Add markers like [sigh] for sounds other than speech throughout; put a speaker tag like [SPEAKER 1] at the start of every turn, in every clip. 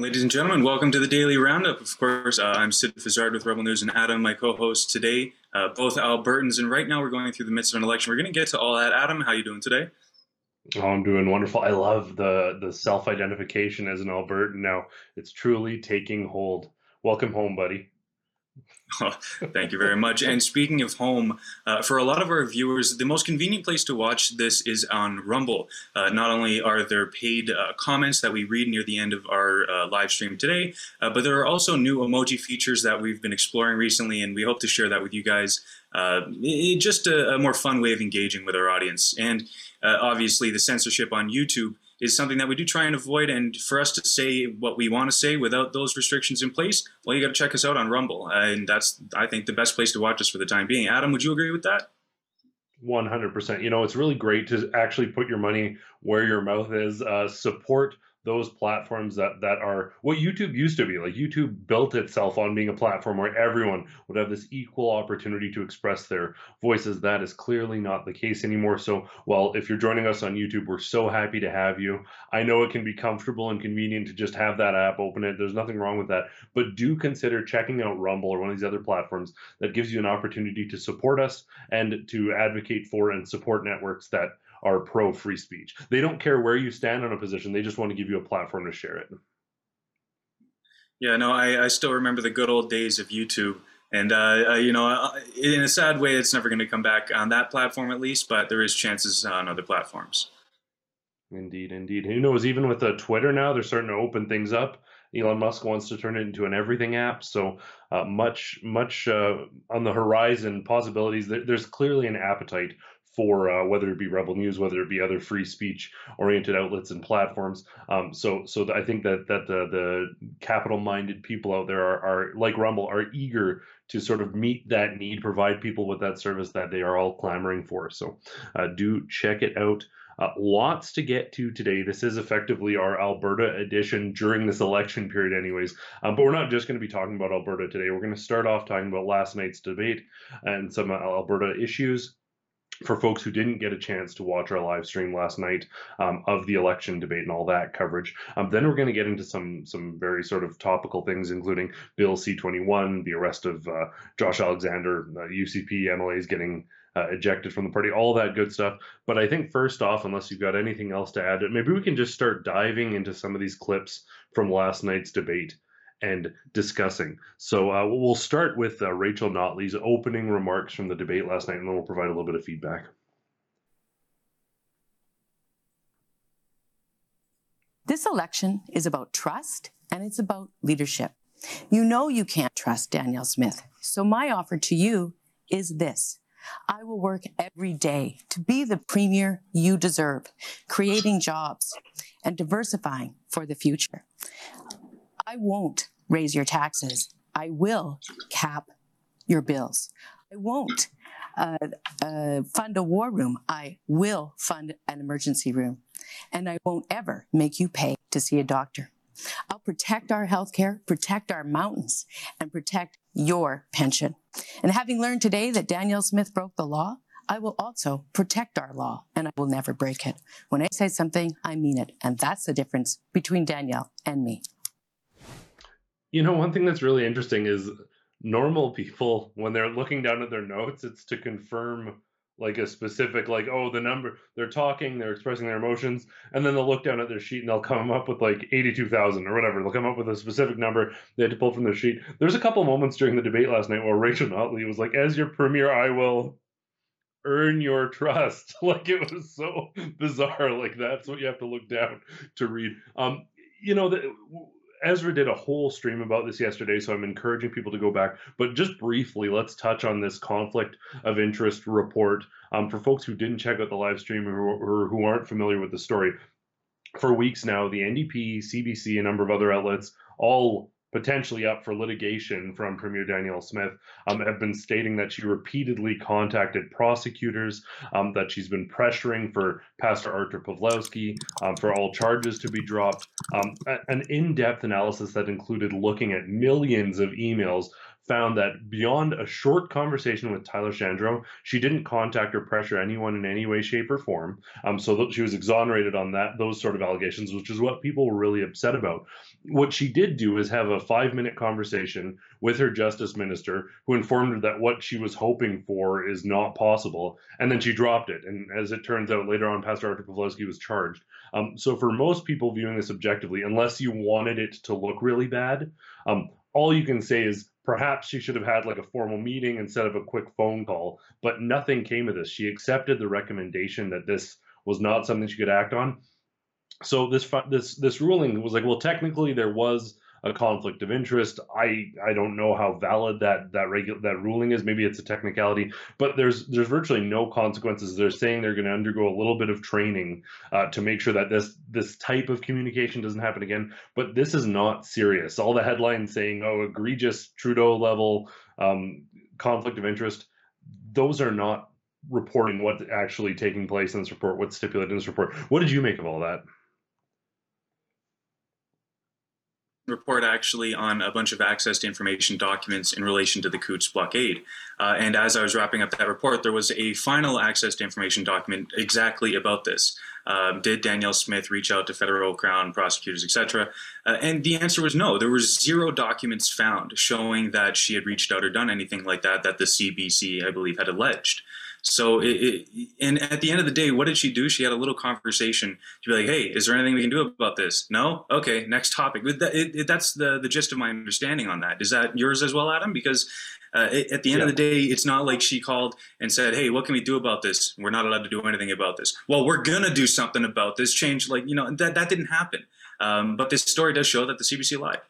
[SPEAKER 1] Ladies and gentlemen, welcome to the Daily Roundup. Of course, uh, I'm Syd Fizzard with Rebel News and Adam, my co-host today, uh, both Albertans. And right now we're going through the midst of an election. We're going to get to all that. Adam, how you doing today?
[SPEAKER 2] Oh, I'm doing wonderful. I love the the self-identification as an Albertan now. It's truly taking hold. Welcome home, buddy. [laughs]
[SPEAKER 1] thank you very much. And speaking of home, uh, for a lot of our viewers, the most convenient place to watch this is on Rumble. Uh, not only are there paid uh, comments that we read near the end of our uh, live stream today, uh, but there are also new emoji features that we've been exploring recently, and we hope to share that with you guys. Uh, it, just a, a, more fun way of engaging with our audience. And obviously, the censorship on YouTube is something that we do try and avoid. And for us to say what we want to say without those restrictions in place, well, you got to check us out on Rumble. And that's, I think, the best place to watch us for the time being. Adam, would you agree with that?
[SPEAKER 2] 100%. You know, it's really great to actually put your money where your mouth is. Uh, support those platforms that that are what YouTube used to be. Like YouTube built itself on being a platform where everyone would have this equal opportunity to express their voices. That is clearly not the case anymore. So, well, if you're joining us on YouTube, we're so happy to have you. I know it can be comfortable and convenient to just have that app open it. There's nothing wrong with that. But do consider checking out Rumble or one of these other platforms that gives you an opportunity to support us and to advocate for and support networks that are pro free speech. They don't care where you stand on a position, they just want to give you a platform to share it.
[SPEAKER 1] Yeah, no, I, I still remember the good old days of YouTube. And, uh, uh, you know, uh, in a sad way, it's never going to come back on that platform at least, but there is chances on other platforms.
[SPEAKER 2] Indeed, indeed. Who knows? Even with the Twitter now, they're starting to open things up. Elon Musk wants to turn it into an everything app. So uh, much, much uh, on the horizon possibilities. There's clearly an appetite for uh, whether it be Rebel News, whether it be other free speech oriented outlets and platforms. Um, so, so I think that that the the capital minded people out there are, are like Rumble are eager to sort of meet that need, provide people with that service that they are all clamoring for. So, uh, do check it out. Uh, lots to get to today. This is effectively our Alberta edition during this election period, anyways. Um, but we're not just going to be talking about Alberta today. We're going to start off talking about last night's debate and some Alberta issues for folks who didn't get a chance to watch our live stream last night um, of the election debate and all that coverage. Um, then we're going to get into some some very sort of topical things, including Bill C21, the arrest of uh, Josh Alexander, uh, UCP MLAs getting uh, ejected from the party, all that good stuff. But I think first off, unless you've got anything else to add, maybe we can just start diving into some of these clips from last night's debate and discussing. So uh, we'll start with uh, Rachel Notley's opening remarks from the debate last night, and then we'll provide a little bit of feedback.
[SPEAKER 3] This election is about trust and it's about leadership. You know you can't trust Danielle Smith. So my offer to you is this. I will work every day to be the premier you deserve, creating jobs and diversifying for the future. I won't raise your taxes. I will cap your bills. I won't uh, uh, fund a war room. I will fund an emergency room. And I won't ever make you pay to see a doctor. I'll protect our health care, protect our mountains, and protect your pension. And having learned today that Danielle Smith broke the law, I will also protect our law and I will never break it. When I say something, I mean it. And that's the difference between Danielle and me.
[SPEAKER 2] You know, one thing that's really interesting is normal people, when they're looking down at their notes, it's to confirm like a specific, like, oh, the number, they're talking, they're expressing their emotions, and then they'll look down at their sheet and they'll come up with like 82,000 or whatever. They'll come up with a specific number they had to pull from their sheet. There's a couple moments during the debate last night where Rachel Notley was like, as your premier, I will earn your trust. [laughs] like it was so bizarre. Like that's what you have to look down to read. Um, you know, the, Ezra did a whole stream about this yesterday, so I'm encouraging people to go back. But just briefly, let's touch on this conflict of interest report um, for folks who didn't check out the live stream or, or who aren't familiar with the story. For weeks now, the NDP, CBC, a number of other outlets all potentially up for litigation from Premier Danielle Smith, um, have been stating that she repeatedly contacted prosecutors, um, that she's been pressuring for Pastor Artur Pawlowski um, for all charges to be dropped. Um, an in depth analysis that included looking at millions of emails found that beyond a short conversation with Tyler Shandro, she didn't contact or pressure anyone in any way, shape, or form. Um, so she was exonerated on that those sort of allegations, which is what people were really upset about. What she did do is have a five minute conversation with her justice minister, who informed her that what she was hoping for is not possible, and then she dropped it. And as it turns out, later on, Pastor Artur Pawlowski was charged. Um, so for most people viewing this objectively, unless you wanted it to look really bad, um, all you can say is perhaps she should have had like a formal meeting instead of a quick phone call. But nothing came of this. She accepted the recommendation that this was not something she could act on. So this this this ruling was like, well, technically there was a conflict of interest. I I don't know how valid that that regular that ruling is. Maybe it's a technicality, but there's there's virtually no consequences. They're saying they're going to undergo a little bit of training uh, to make sure that this this type of communication doesn't happen again. But this is not serious. All the headlines saying, "Oh, egregious Trudeau level um, conflict of interest," those are not reporting what's actually taking place in this report, what's stipulated in this report. What did you make of all that?
[SPEAKER 1] Report actually on a bunch of access to information documents in relation to the Coutts blockade. Uh, and as I was wrapping up that report, there was a final access to information document exactly about this. Um, did Danielle Smith reach out to federal crown prosecutors, etc.? Uh, and the answer was no. There were zero documents found showing that she had reached out or done anything like that that the CBC, I believe, had alleged. So, it, it, and at the end of the day, what did she do? She had a little conversation to be like, "Hey, is there anything we can do about this?" No. Okay, next topic. That, it, that's the the gist of my understanding on that. Is that yours as well, Adam? Because uh, at the end yeah. of the day, it's not like she called and said, "Hey, what can we do about this? We're not allowed to do anything about this." Well, we're gonna do something about this. Change, like you know, that that didn't happen. Um, but this story does show that the CBC lied.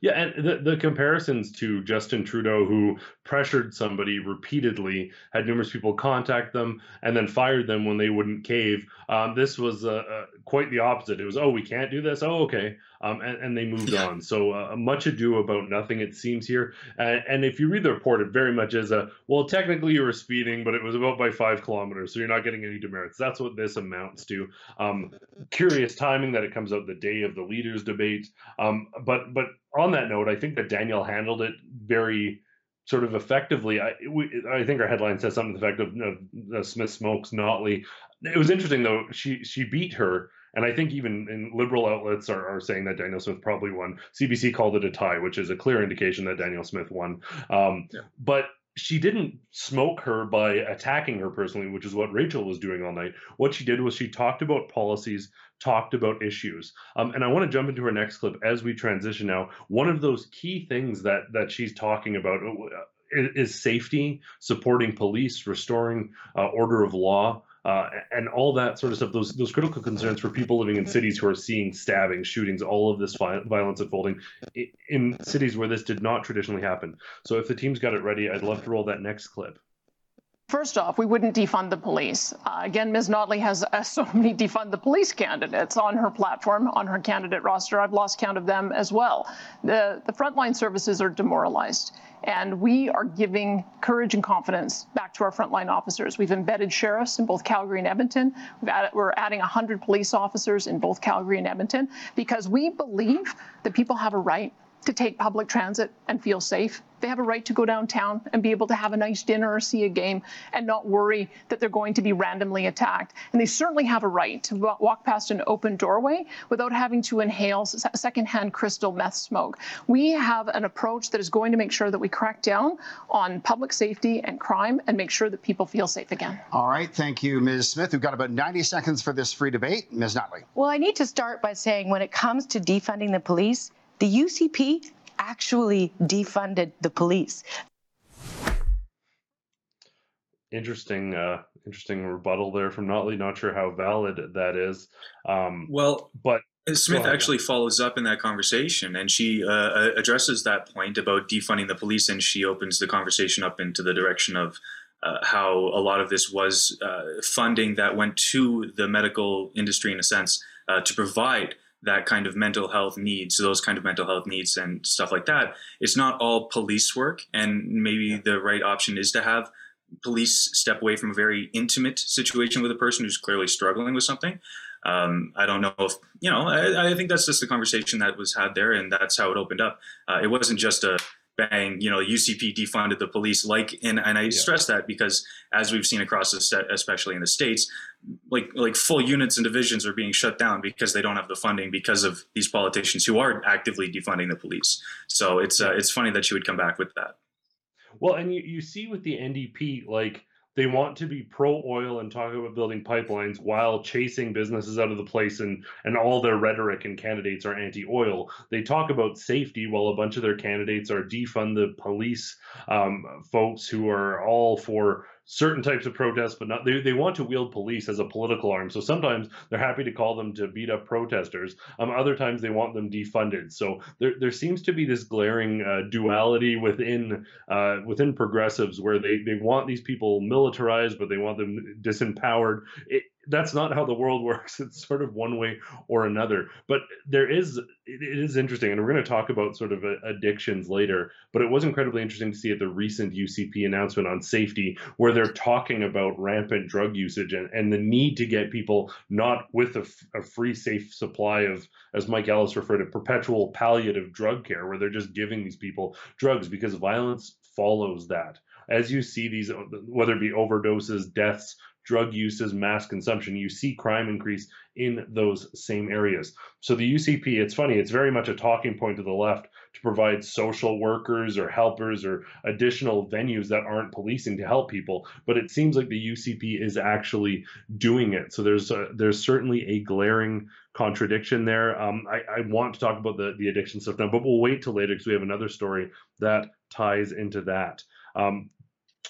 [SPEAKER 2] Yeah, and the, the comparisons to Justin Trudeau, who pressured somebody repeatedly, had numerous people contact them, and then fired them when they wouldn't cave. Um, this was uh, uh, quite the opposite. It was, oh, we can't do this. Oh, okay um, and, and, they moved yeah. on. So uh, much ado about nothing, it seems here. Uh, and if you read the report, it very much is a well, technically you were speeding, but it was about by five kilometers, so you're not getting any demerits. That's what this amounts to. Um, curious timing that it comes out the day of the leaders' debate. Um, but but on that note, I think that Danielle handled it very sort of effectively. I we, I think our headline says something to the effect of, of Smith smokes Notley. It was interesting though. She she beat her and I think even in liberal outlets are, are saying that Danielle Smith probably won. CBC called it a tie, which is a clear indication that Danielle Smith won. Um, yeah. But she didn't smoke her by attacking her personally, which is what Rachel was doing all night. What she did was she talked about policies, talked about issues. Um, and I want to jump into her next clip as we transition now. One of those key things that that she's talking about uh, is safety, supporting police, restoring uh, order of law uh, and all that sort of stuff. Those those critical concerns for people living in cities who are seeing stabbings, shootings, all of this violence unfolding in cities where this did not traditionally happen. So if the team's got it ready, I'd love to roll that next clip.
[SPEAKER 4] First off, we wouldn't defund the police. Uh, again, Ms. Notley has uh, [laughs] so many defund the police candidates on her platform, on her candidate roster. I've lost count of them as well. The, the frontline services are demoralized. And we are giving courage and confidence back to our frontline officers. We've embedded sheriffs in both Calgary and Edmonton. we are adding 100 police officers in both Calgary and Edmonton because we believe that people have a right to take public transit and feel safe. They have a right to go downtown and be able to have a nice dinner or see a game and not worry that they're going to be randomly attacked. And they certainly have a right to walk past an open doorway without having to inhale secondhand crystal meth smoke. We have an approach that is going to make sure that we crack down on public safety and crime and make sure that people feel safe again.
[SPEAKER 5] All right. Thank you, Ms. Smith. We've got about 90 seconds for this free debate. Ms. Notley.
[SPEAKER 3] Well, I need to start by saying when it comes to defunding the police, the UCP actually defunded the police.
[SPEAKER 2] Interesting, uh, interesting rebuttal there from Notley. Not sure how valid that is. Um,
[SPEAKER 1] well, but Smith actually follows up in that conversation, and she uh, uh, addresses that point about defunding the police, and she opens the conversation up into the direction of uh, how a lot of this was uh, funding that went to the medical industry, in a sense, uh, to provide that kind of mental health needs, those kind of mental health needs and stuff like that. It's not all police work, and maybe the right option is to have police step away from a very intimate situation with a person who's clearly struggling with something. Um, I don't know if you know. I, I, think that's just the conversation that was had there, and that's how it opened up. Uh, it wasn't just a bang, you know, UCP defunded the police. Like, and, and I yeah. stress that because as we've seen across the state, especially in the states, like like full units and divisions are being shut down because they don't have the funding because of these politicians who are actively defunding the police. So it's uh, it's funny that you would come back with that.
[SPEAKER 2] Well, and you, you see with the NDP, like they want to be pro oil and talk about building pipelines while chasing businesses out of the place and and all their rhetoric and candidates are anti-oil. They talk about safety while a bunch of their candidates are defund the police um, folks who are all for certain types of protests, but not they, they want to wield police as a political arm. So sometimes they're happy to call them to beat up protesters. Um, other times they want them defunded. So there, there seems to be this glaring uh, duality within uh, within progressives where they, they want these people militarized, but they want them disempowered. It, that's not how the world [laughs] works. It's sort of one way or another. But there is it is interesting, and we're going to talk about sort of uh, addictions later. But it was incredibly interesting to see at the recent UCP announcement on safety, where they're talking about rampant drug usage and, and the need to get people not with a, a free, safe supply of, as Mike Ellis referred to, perpetual palliative drug care, where they're just giving these people drugs because violence follows that as you see these, uh, whether it be overdoses, deaths drug use uses, mass consumption, you see crime increase in those same areas. So the UCP, it's funny, it's very much a talking point to the left to provide social workers or helpers or additional venues that aren't policing to help people. But it seems like the UCP is actually doing it. So there's a, there's certainly a glaring contradiction there. Um, I, I want to talk about the, the addiction stuff now, but we'll wait till later because we have another story that ties into that. Um,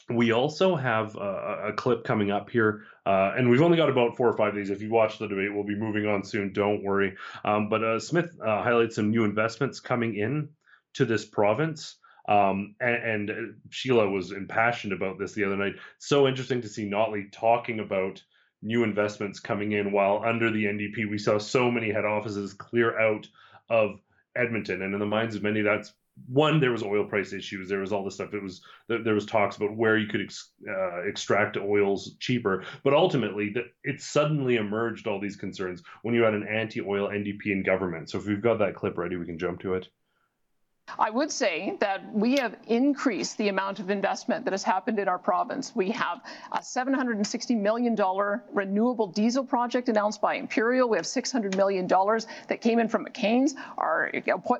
[SPEAKER 2] we also have a, a, clip coming up here, uh, and we've only got about four or five days. If you watch the debate, we'll be moving on soon. Don't worry. Um, but uh, Smith uh, highlights some new investments coming in to this province. Um, and, and, uh, Sheila was impassioned about this the other night. So interesting to see Notley talking about new investments coming in while under the NDP we saw so many head offices clear out of Edmonton. And in the minds of many, that's one there was oil price issues there was all this stuff it was there was talks about where you could ex, uh, extract oils cheaper but ultimately that it suddenly emerged all these concerns when you had an anti-oil ndp in government. So if we've got that clip ready we can jump to it
[SPEAKER 4] I would say that we have increased the amount of investment that has happened in our province. We have a $760 million renewable diesel project announced by Imperial. We have $600 million that came in from McCain's. Our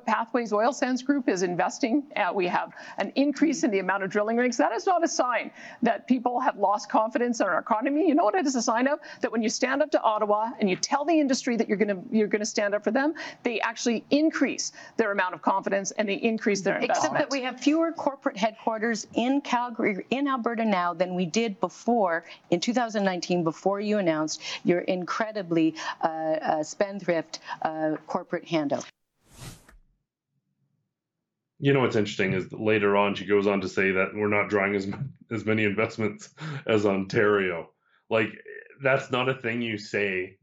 [SPEAKER 4] Pathways Oil Sands Group is investing. Uh, we have an increase in the amount of drilling rigs. That is not a sign that people have lost confidence in our economy. You know what it is a sign of? That when you stand up to Ottawa and you tell the industry that you're going to you're going to stand up for them, they actually increase their amount of confidence and they increase their investment.
[SPEAKER 3] Except that we have fewer corporate headquarters in Calgary, in Alberta now than we did before in 2019, before you announced your incredibly uh, uh, spendthrift uh, corporate handout.
[SPEAKER 2] You know what's interesting is later on she goes on to say that we're not drawing as as many investments as Ontario. Like that's not a thing you say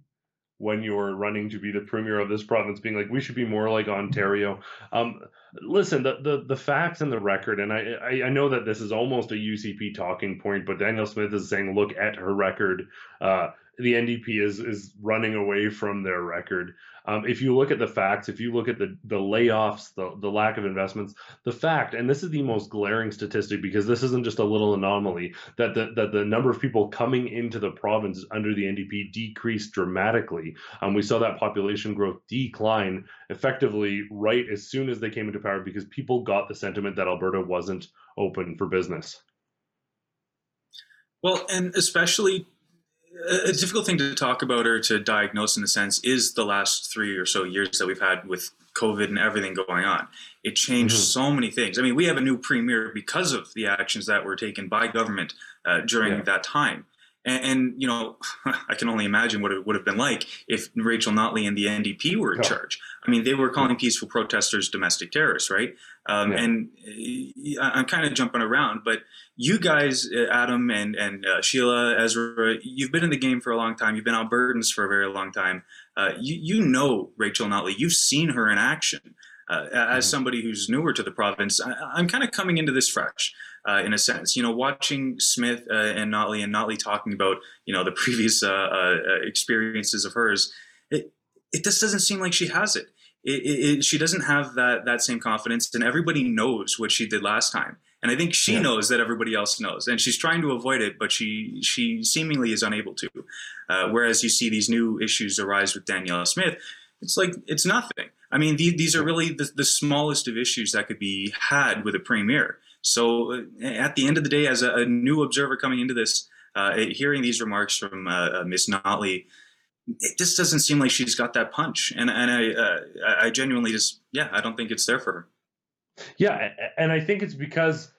[SPEAKER 2] when you're running to be the premier of this province, being like, we should be more like Ontario. Um, listen, the, the the facts and the record, and I, I, I know that this is almost a UCP talking point, but Danielle Smith is saying, look at her record. Uh, the NDP is is running away from their record. Um, if you look at the facts, if you look at the the layoffs, the the lack of investments, the fact, and this is the most glaring statistic because this isn't just a little anomaly that the that the number of people coming into the province under the NDP decreased dramatically. Um, we saw that population growth decline effectively right as soon as they came into power because people got the sentiment that Alberta wasn't open for business.
[SPEAKER 1] Well, and especially a difficult thing to talk about or to diagnose in a sense is the last three or so years that we've had with COVID and everything going on. It changed mm-hmm. so many things. I mean, we have a new premier because of the actions that were taken by government uh, during yeah. that time. And, and, you know, [laughs] I can only imagine what it would have been like if Rachel Notley and the NDP were in yeah. charge. I mean, they were calling peaceful protesters domestic terrorists, right? Um, yeah. And uh, I'm kind of jumping around, but you guys, uh, Adam and and uh, Sheila, Ezra, you've been in the game for a long time. You've been Albertans for a very long time. Uh, you you know Rachel Notley. You've seen her in action. Uh, as mm-hmm. somebody who's newer to the province, I, am kind of coming into this fresh, uh, in a sense. You know, watching Smith uh, and Notley and Notley talking about you know the previous uh, uh, experiences of hers, it it just doesn't seem like she has it. It, it, she doesn't have that that same confidence, and everybody knows what she did last time. And I think she yeah. knows that everybody else knows, and she's trying to avoid it, but she she seemingly is unable to. Uh, whereas you see these new issues arise with Danielle Smith, it's like it's nothing. I mean, the, these are really the, the smallest of issues that could be had with a premier. So uh, at the end of the day, as a, a new observer coming into this, uh, hearing these remarks from uh, uh Miss Notley, it just doesn't seem like she's got that punch, and and I uh, I genuinely just yeah, I don't think it's there for her.
[SPEAKER 2] Yeah, and I think it's because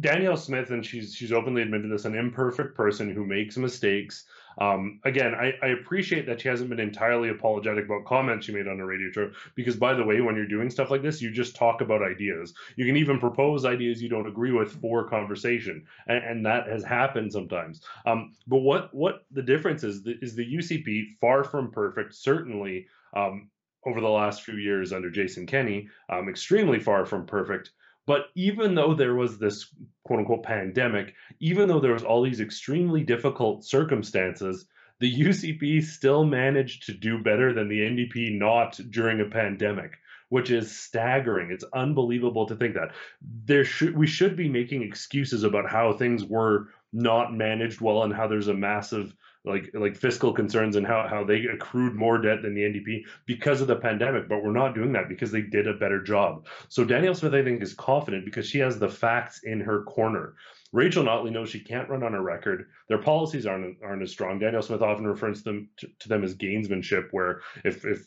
[SPEAKER 2] Danielle Smith, and she's she's openly admitted this, an imperfect person who makes mistakes. Um, again, I, I appreciate that she hasn't been entirely apologetic about comments she made on a radio show. Because by the way, when you're doing stuff like this, you just talk about ideas. You can even propose ideas you don't agree with for conversation, and, and that has happened sometimes. Um, but what what the difference is is the UCP far from perfect, certainly. Um, over the last few years under Jason Kenney, um, extremely far from perfect. But even though there was this quote unquote pandemic, even though there was all these extremely difficult circumstances, the UCP still managed to do better than the NDP not during a pandemic, which is staggering. It's unbelievable to think that. There should we should be making excuses about how things were not managed well and how there's a massive like like fiscal concerns and how, how they accrued more debt than the NDP because of the pandemic, but we're not doing that because they did a better job. So Danielle Smith, I think, is confident because she has the facts in her corner. Rachel Notley knows she can't run on a record. Their policies aren't aren't as strong. Danielle Smith often refers to them to, to them as gainsmanship, where if if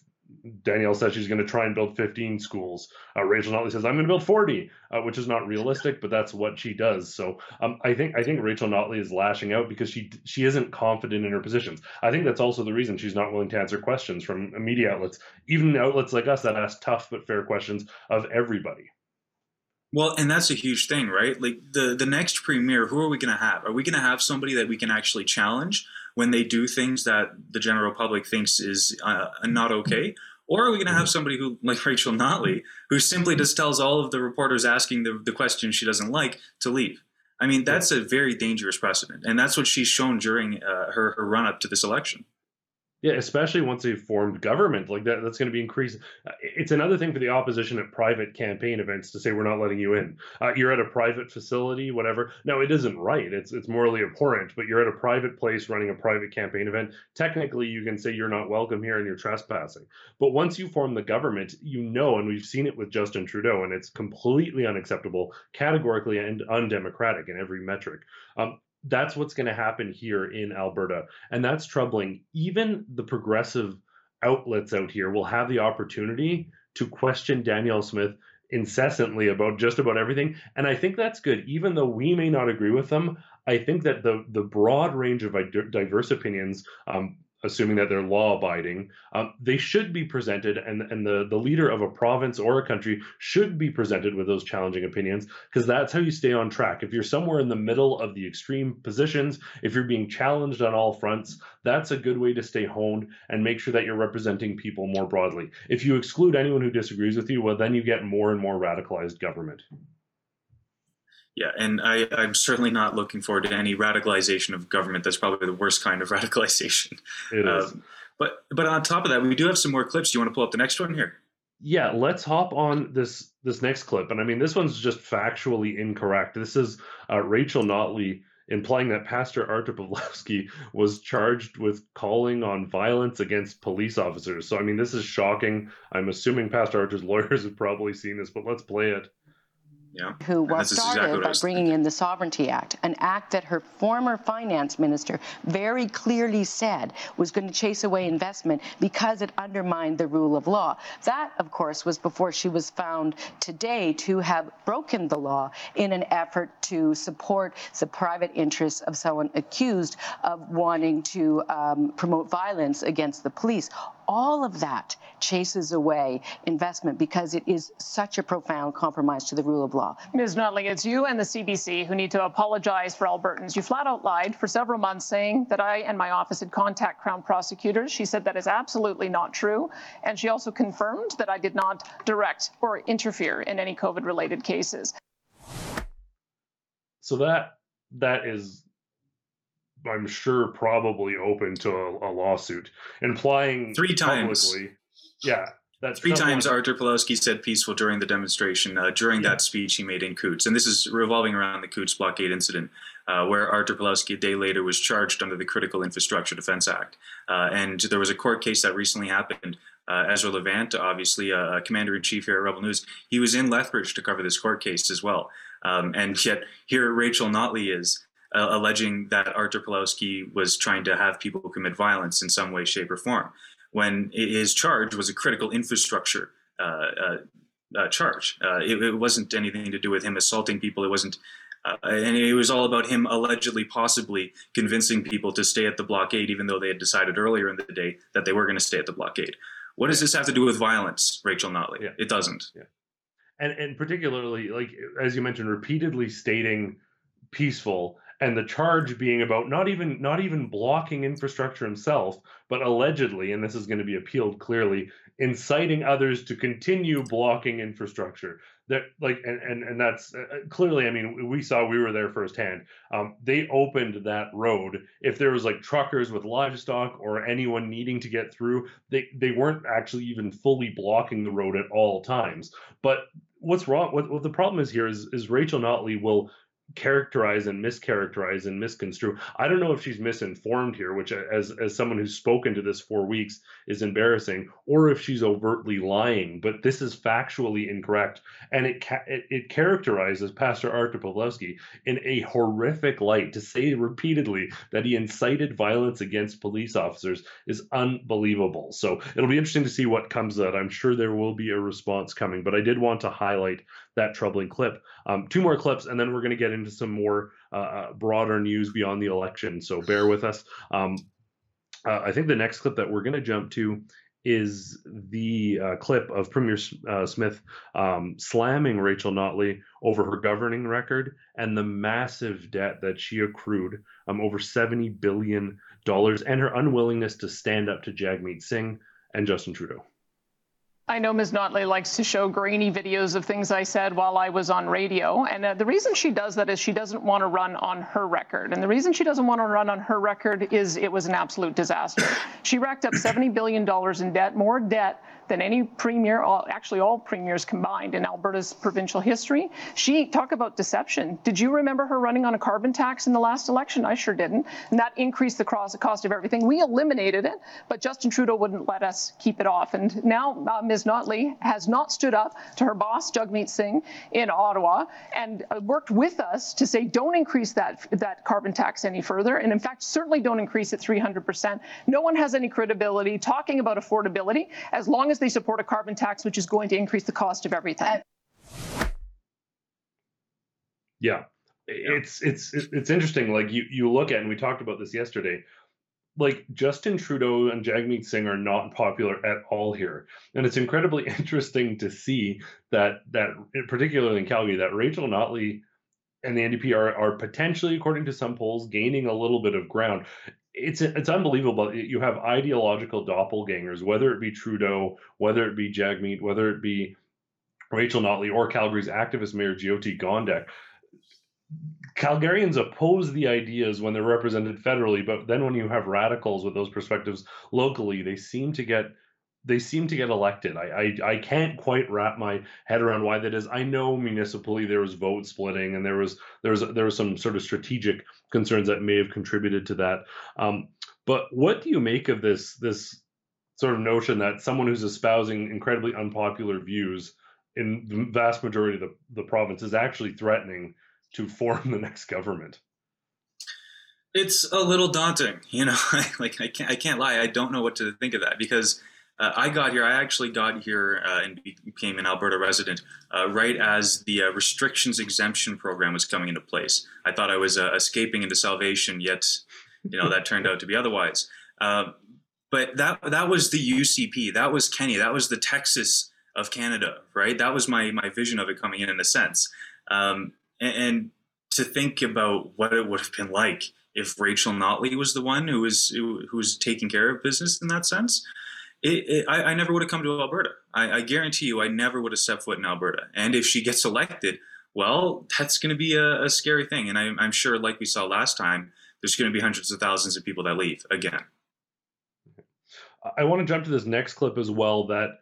[SPEAKER 2] Danielle says she's going to try and build 15 schools. Uh, Rachel Notley says I'm going to build 40, uh, which is not realistic, but that's what she does. So um, I think I think Rachel Notley is lashing out because she she isn't confident in her positions. I think that's also the reason she's not willing to answer questions from media outlets, even outlets like us that ask tough but fair questions of everybody.
[SPEAKER 1] Well, and that's a huge thing, right? Like the the next premier, who are we going to have? Are we going to have somebody that we can actually challenge? when they do things that the general public thinks is uh, not okay? Or are we going to have somebody who, like Rachel Notley, who simply just tells all of the reporters asking the, the questions she doesn't like to leave? I mean, that's a very dangerous precedent. And that's what she's shown during uh, her, her run up to this election.
[SPEAKER 2] Yeah, especially once they've formed government, like that, that's going to be increased. Uh, it's another thing for the opposition at private campaign events to say we're not letting you in. Uh, you're at a private facility, whatever. No, it isn't right. It's it's morally abhorrent. But you're at a private place running a private campaign event. Technically, you can say you're not welcome here and you're trespassing. But once you form the government, you know, and we've seen it with Justin Trudeau, and it's completely unacceptable, categorically and undemocratic in every metric. Um, that's what's going to happen here in Alberta. And that's troubling. Even the progressive outlets out here will have the opportunity to question Danielle Smith incessantly about just about everything. And I think that's good. Even though we may not agree with them, I think that the the broad range of diverse opinions um, assuming that they're law abiding, um, they should be presented, and and the the leader of a province or a country should be presented with those challenging opinions because that's how you stay on track. If you're somewhere in the middle of the extreme positions, if you're being challenged on all fronts, that's a good way to stay honed and make sure that you're representing people more broadly. If you exclude anyone who disagrees with you, well, then you get more and more radicalized government.
[SPEAKER 1] Yeah, and I, I'm certainly not looking forward to any radicalization of government. That's probably the worst kind of [laughs] radicalization.
[SPEAKER 2] It is. Um,
[SPEAKER 1] but but on top of that, we do have some more clips. Do you want to pull up the next one here?
[SPEAKER 2] Yeah, let's hop on this this next clip. And I mean, this one's just factually incorrect. This is uh, Rachel Notley implying that Pastor Artur Pawlowski was charged with calling on violence against police officers. So I mean, this is shocking. I'm assuming Pastor Artur's lawyers have probably seen this, but let's play it.
[SPEAKER 1] Yeah.
[SPEAKER 3] Who was started exactly by bringing thinking. in the Sovereignty Act, an act that her former finance minister very clearly said was going to chase away investment because it undermined the rule of law. That, of course, was before she was found today to have broken the law in an effort to support the private interests of someone accused of wanting to um, promote violence against the police all of that chases away investment because it is such a profound compromise to the rule of law.
[SPEAKER 4] Ms. Notley, it's you and the CBC who need to apologize for Albertans. You flat out lied for several months saying that I and my office had contact Crown prosecutors. She said that is absolutely not true. And she also confirmed that I did not direct or interfere in any COVID related cases.
[SPEAKER 2] So that that is I'm sure probably open to a, a lawsuit, implying
[SPEAKER 1] three times.
[SPEAKER 2] Publicly, yeah, That's
[SPEAKER 1] Three times Artur Pawlowski said peaceful during the demonstration. Uh, during yeah. that speech he made in Coutts, and this is revolving around the Coutts blockade incident, uh, where Artur Pawlowski a day later was charged under the Critical Infrastructure Defense Act. Uh, and there was a court case that recently happened. Uh, Ezra Levant, obviously a commander in chief here at Rebel News, he was in Lethbridge to cover this court case as well. Um, and yet here Rachel Notley is uh, alleging that Artur Pawlowski was trying to have people commit violence in some way, shape, or form when his charge was a critical infrastructure uh, uh, uh charge. Uh, it, it, wasn't anything to do with him assaulting people. It wasn't, uh, and it was all about him allegedly, possibly convincing people to stay at the blockade, even though they had decided earlier in the day that they were going to stay at the blockade. What does this have to do with violence, Rachel Notley? Yeah. It doesn't.
[SPEAKER 2] Yeah. And and particularly, like as you mentioned, repeatedly stating peaceful and the charge being about not even not even blocking infrastructure himself but allegedly and this is going to be appealed clearly inciting others to continue blocking infrastructure. That like and and, and that's uh, uh, clearly i mean we saw we were there firsthand. Um, they opened that road. If there was like truckers with livestock or anyone needing to get through they they weren't actually even fully blocking the road at all times. But what's wrong what, what the problem is here is is rachel notley will characterize and mischaracterize and misconstrue. I don't know if she's misinformed here, which uh, as as someone who's spoken to this for weeks is embarrassing, or if she's overtly lying. But this is factually incorrect, and it ca- it, it, characterizes Pastor Artur Pawlowski in a horrific light. To say repeatedly that he incited violence against police officers is unbelievable. So it'll be interesting to see what comes that. I'm sure there will be a response coming, but I did want to highlight that troubling clip. Um, two more clips, and then we're going to get into some more uh, uh, broader news beyond the election. So bear with us. Um, uh, I think the next clip that we're going to jump to is the uh, clip of Premier uh, Smith um, slamming Rachel Notley over her governing record and the massive debt that she accrued, um, over $70 billion, and her unwillingness to stand up to Jagmeet Singh and Justin Trudeau.
[SPEAKER 4] I know Ms. Notley likes to show grainy videos of things I said while I was on radio. And uh, the reason she does that is she doesn't want to run on her record. And the reason she doesn't want to run on her record is it was an absolute disaster. She racked up $70 billion in debt, more debt than any premier, actually all premiers combined in Alberta's provincial history. She talk about deception. Did you remember her running on a carbon tax in the last election? I sure didn't. And that increased the cost of everything. We eliminated it, but Justin Trudeau wouldn't let us keep it off. And now uh, Ms. Notley has not stood up to her boss, Jagmeet Singh, in Ottawa, and uh, worked with us to say don't increase that that carbon tax any further. And in fact, certainly don't increase it 300%. No one has any credibility talking about affordability as long as they support a carbon tax, which is going to increase the cost of everything.
[SPEAKER 2] Uh, yeah, it's it's it's interesting. Like you you look at, and we talked about this yesterday. Like Justin Trudeau and Jagmeet Singh are not popular at all here, and it's incredibly [laughs] interesting to see that that particularly in Calgary that Rachel Notley and the NDP are are potentially, according to some polls, gaining a little bit of ground it's it's unbelievable. You have ideological doppelgangers, whether it be Trudeau, whether it be Jagmeet, whether it be Rachel Notley, or Calgary's activist mayor Jyoti Gondek. Calgarians oppose the ideas when they're represented federally, but then when you have radicals with those perspectives locally, they seem to get they seem to get elected. I, I, I can't quite wrap my head around why that is. I know municipally there was vote splitting and there was there was there was some sort of strategic concerns that may have contributed to that. Um, but what do you make of this this sort of notion that someone who's espousing incredibly unpopular views in the vast majority of the, the province is actually threatening to form the next government?
[SPEAKER 1] It's a little daunting, you know. [laughs] like I can't I can't lie. I don't know what to think of that because uh, I got here. I actually got here uh, and became an Alberta resident uh, right as the uh, restrictions exemption program was coming into place. I thought I was uh, escaping into salvation, yet you know that turned out to be otherwise. Uh, but that that was the UCP. That was Kenney. That was the Texas of Canada, right? That was my my vision of it coming in, in a sense. Um, and, and to think about what it would have been like if Rachel Notley was the one who was who was taking care of business in that sense it, it, I, I, never would have come to Alberta. I, I, guarantee you, I never would have stepped foot in Alberta. And if she gets elected, well, that's going to be a, a, scary thing. And I, I'm sure, like we saw last time, there's going to be hundreds of thousands of people that leave again.
[SPEAKER 2] I want to jump to this next clip as well that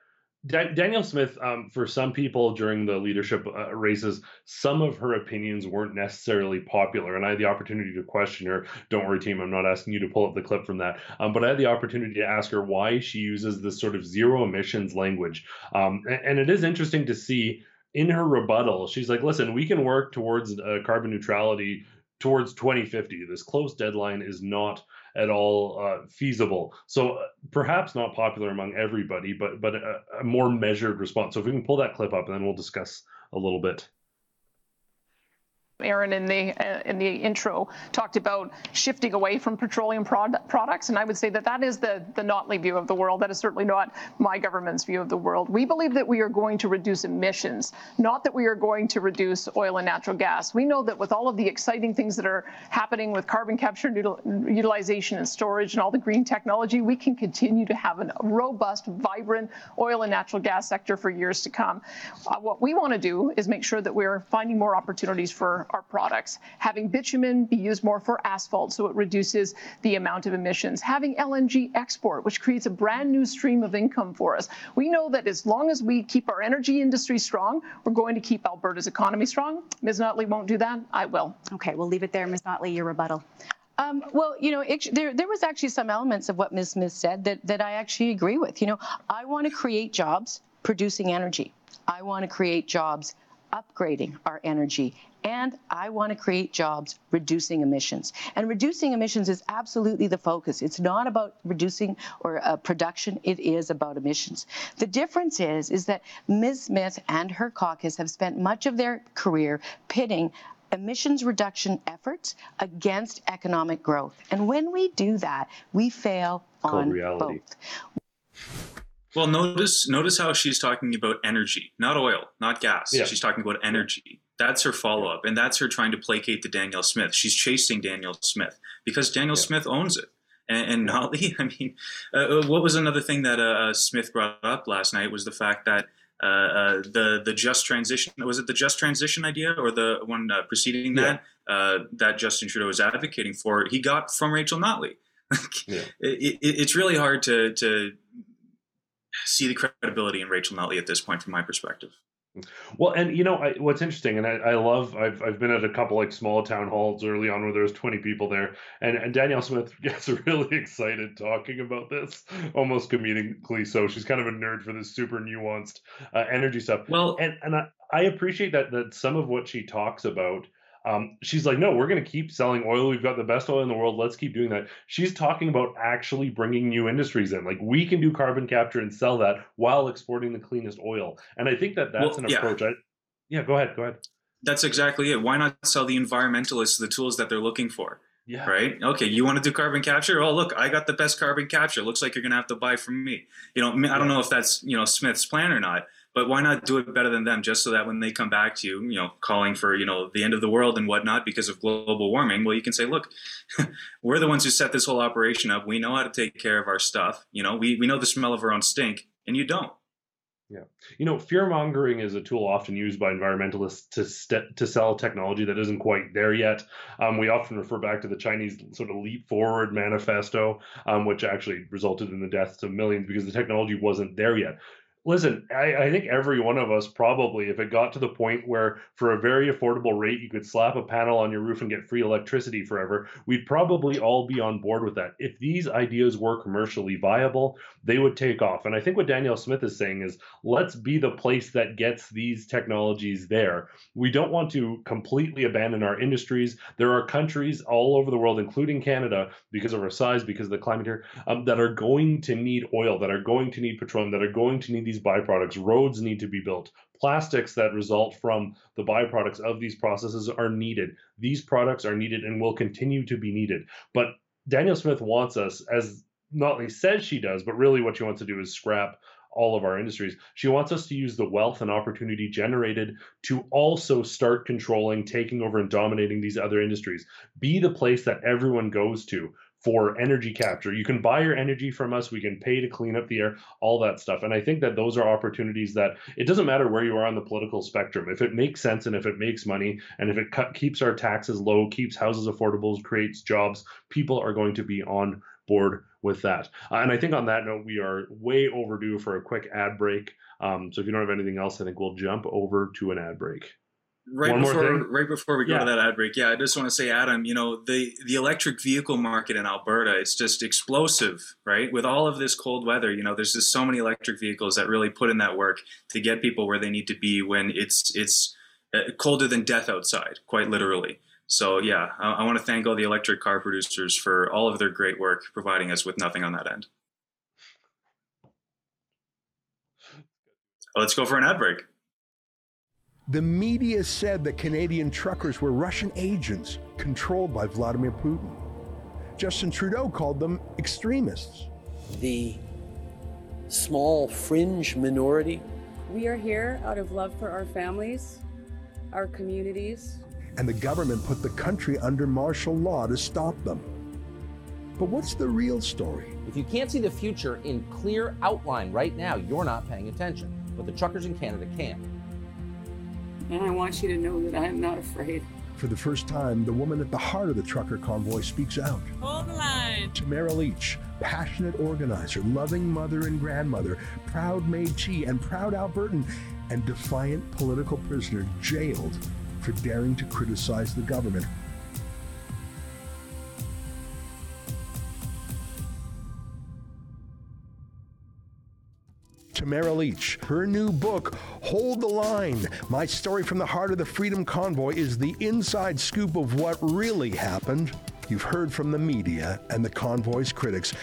[SPEAKER 2] Danielle Smith, um, for some people during the leadership uh, races, some of her opinions weren't necessarily popular. And I had the opportunity to question her. Don't worry, team, I'm not asking you to pull up the clip from that. Um, but I had the opportunity to ask her why she uses this sort of zero emissions language. Um, and, and, it is interesting to see in her rebuttal, she's like, listen, we can work towards uh, carbon neutrality towards 2050. This close deadline is not at all uh, feasible. So uh, perhaps not popular among everybody, but but a, a, more measured response. So if we can pull that clip up, and then we'll discuss a little bit.
[SPEAKER 4] Aaron in the uh, in the intro talked about shifting away from petroleum prod- products, and I would say that that is the the Notley view of the world. That is certainly not my government's view of the world. We believe that we are going to reduce emissions, not that we are going to reduce oil and natural gas. We know that with all of the exciting things that are happening with carbon capture util- utilization and storage and all the green technology, we can continue to have a robust, vibrant oil and natural gas sector for years to come. Uh, what we want to do is make sure that we're finding more opportunities for our, products, having bitumen be used more for asphalt so it reduces the amount of emissions, having LNG export, which creates a brand new stream of income for us. We know that as long as we keep our energy industry strong, we're going to keep Alberta's economy strong. Ms. Notley won't do that. I will.
[SPEAKER 6] Okay, we'll leave it there. Ms. Notley, your rebuttal.
[SPEAKER 3] Um, well, you know, it, there, there was actually some elements of what Ms. Smith said that, that I actually agree with. You know, I want to create jobs producing energy. I want to create jobs upgrading our energy. And I want to create jobs reducing emissions. And reducing emissions is absolutely the focus. It's not about reducing or uh, production, it is about emissions. The difference is, is that Ms. Smith and her caucus have spent much of their career pitting emissions reduction efforts against economic growth. And when we do that, we fail on both.
[SPEAKER 1] Well, notice notice how she's talking about energy, not oil, not gas. Yeah. She's talking about energy. That's her follow up, and that's her trying to placate the Danielle Smith. She's chasing Danielle Smith because Danielle yeah. Smith owns it. And, and Notley, [laughs] I mean, uh, uh, what was another thing that uh, uh, Smith brought up last night was the fact that uh, uh, the the just transition was it the just transition idea or the one preceding that yeah. that Justin Trudeau was advocating for? He got from Rachel Notley. [laughs] yeah. it, it, it's really hard to to see the credibility in Rachel Notley at this point, from my perspective.
[SPEAKER 2] Well, and you know I, what's interesting, and I, I, love. I've I've been at a couple like small town halls early on where there's 20 people there, and and Danielle Smith [laughs] gets really excited talking about this, almost comedically. So she's kind of a nerd for this super nuanced uh, energy stuff. Well, and and I, I appreciate that that some of what she talks about um, she's like, no, we're going to keep selling oil. We've got the best oil in the world. Let's keep doing that. She's talking about actually bringing new industries in. Like we can do carbon capture and sell that while exporting the cleanest oil. And I think that that's well, an yeah. approach. I, yeah, go ahead. Go ahead.
[SPEAKER 1] That's exactly it. Why not sell the environmentalists the tools that they're looking for? Yeah. Right. Okay. You want to do carbon capture? Oh, look, I got the best carbon capture. Looks like you're going to have to buy from me. You know, I don't know if that's you know Smith's plan or not, but why not do it better than them just so that when they come back to you you know calling for you know the end of the world and whatnot because of global warming well you can say look [laughs] we're the ones who set this whole operation up we know how to take care of our stuff you know we, we know the smell of our own stink and you don't
[SPEAKER 2] yeah, you know, fear mongering is a tool often used by environmentalists to st- to sell technology that isn't quite there yet. Um, we often refer back to the Chinese sort of leap forward manifesto, um, which actually resulted in the deaths of millions because the technology wasn't there yet. Listen, I, I, think every one of us probably, if it got to the point where for a very affordable rate you could slap a panel on your roof and get free electricity forever, we'd probably all be on board with that. If these ideas were commercially viable, they would take off. And I think what Danielle Smith is saying is let's be the place that gets these technologies there. We don't want to completely abandon our industries. There are countries all over the world, including Canada, because of our size, because of the climate here, um, that are going to need oil, that are going to need petroleum, that are going to need these these byproducts. Roads need to be built. Plastics that result from the byproducts of these processes are needed. These products are needed and will continue to be needed. But Danielle Smith wants us, as Notley says she does, but really what she wants to do is scrap all of our industries. She wants us to use the wealth and opportunity generated to also start controlling, taking over, and dominating these other industries. Be the place that everyone goes to for energy capture. You can buy your energy from us. We can pay to clean up the air, all that stuff. And I think that those are opportunities that it doesn't matter where you are on the political spectrum. If it makes sense and if it makes money and if it cut, keeps our taxes low, keeps houses affordable, creates jobs, people are going to be on board with that. Uh, and I think on that note, we are way overdue for a quick ad break. Um, so if you don't have anything else, I think we'll jump over to an ad break.
[SPEAKER 1] Right
[SPEAKER 2] One
[SPEAKER 1] before, right before we go
[SPEAKER 2] Yeah.
[SPEAKER 1] to that ad break, yeah, I just want to say, Adam, you know, the the electric vehicle market in Alberta, it's just explosive, right? With all of this cold weather, you know, there's just so many electric vehicles that really put in that work to get people where they need to be when it's it's uh, colder than death outside, quite literally. So yeah, I, I want to thank all the electric car producers for all of their great work, providing us with nothing on that end. Let's go for an ad break.
[SPEAKER 7] The media said that Canadian truckers were Russian agents controlled by Vladimir Putin. Justin Trudeau called them extremists.
[SPEAKER 8] the small fringe minority.
[SPEAKER 9] We are here out of love for our families, our communities.
[SPEAKER 7] And the government put the country under martial law to stop them. But what's the real story?
[SPEAKER 10] If you can't see the future in clear outline right now, you're not paying attention. But the truckers in Canada can.
[SPEAKER 9] And I want you to know that I am not afraid.
[SPEAKER 7] For the first time, the woman at the heart of the trucker convoy speaks out.
[SPEAKER 9] Hold the line.
[SPEAKER 7] Tamara Lich, passionate organizer, loving mother and grandmother, proud Métis and proud Albertan, and defiant political prisoner jailed for daring to criticize the government. Tamara Lich. Her new book, Hold the Line My Story from the Heart of the Freedom Convoy, is the inside scoop of what really happened. You've heard from the media and the convoy's critics.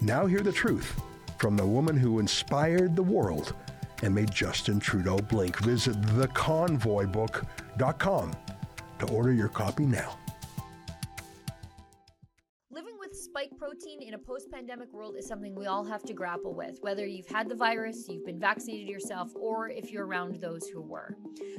[SPEAKER 7] Now hear the truth from the woman who inspired the world and made Justin Trudeau blink. Visit theconvoybook.com to order your copy now.
[SPEAKER 11] Spike protein in a post pandemic world is something we all have to grapple with, whether you've had the virus, you've been vaccinated yourself, or if you're around those who were.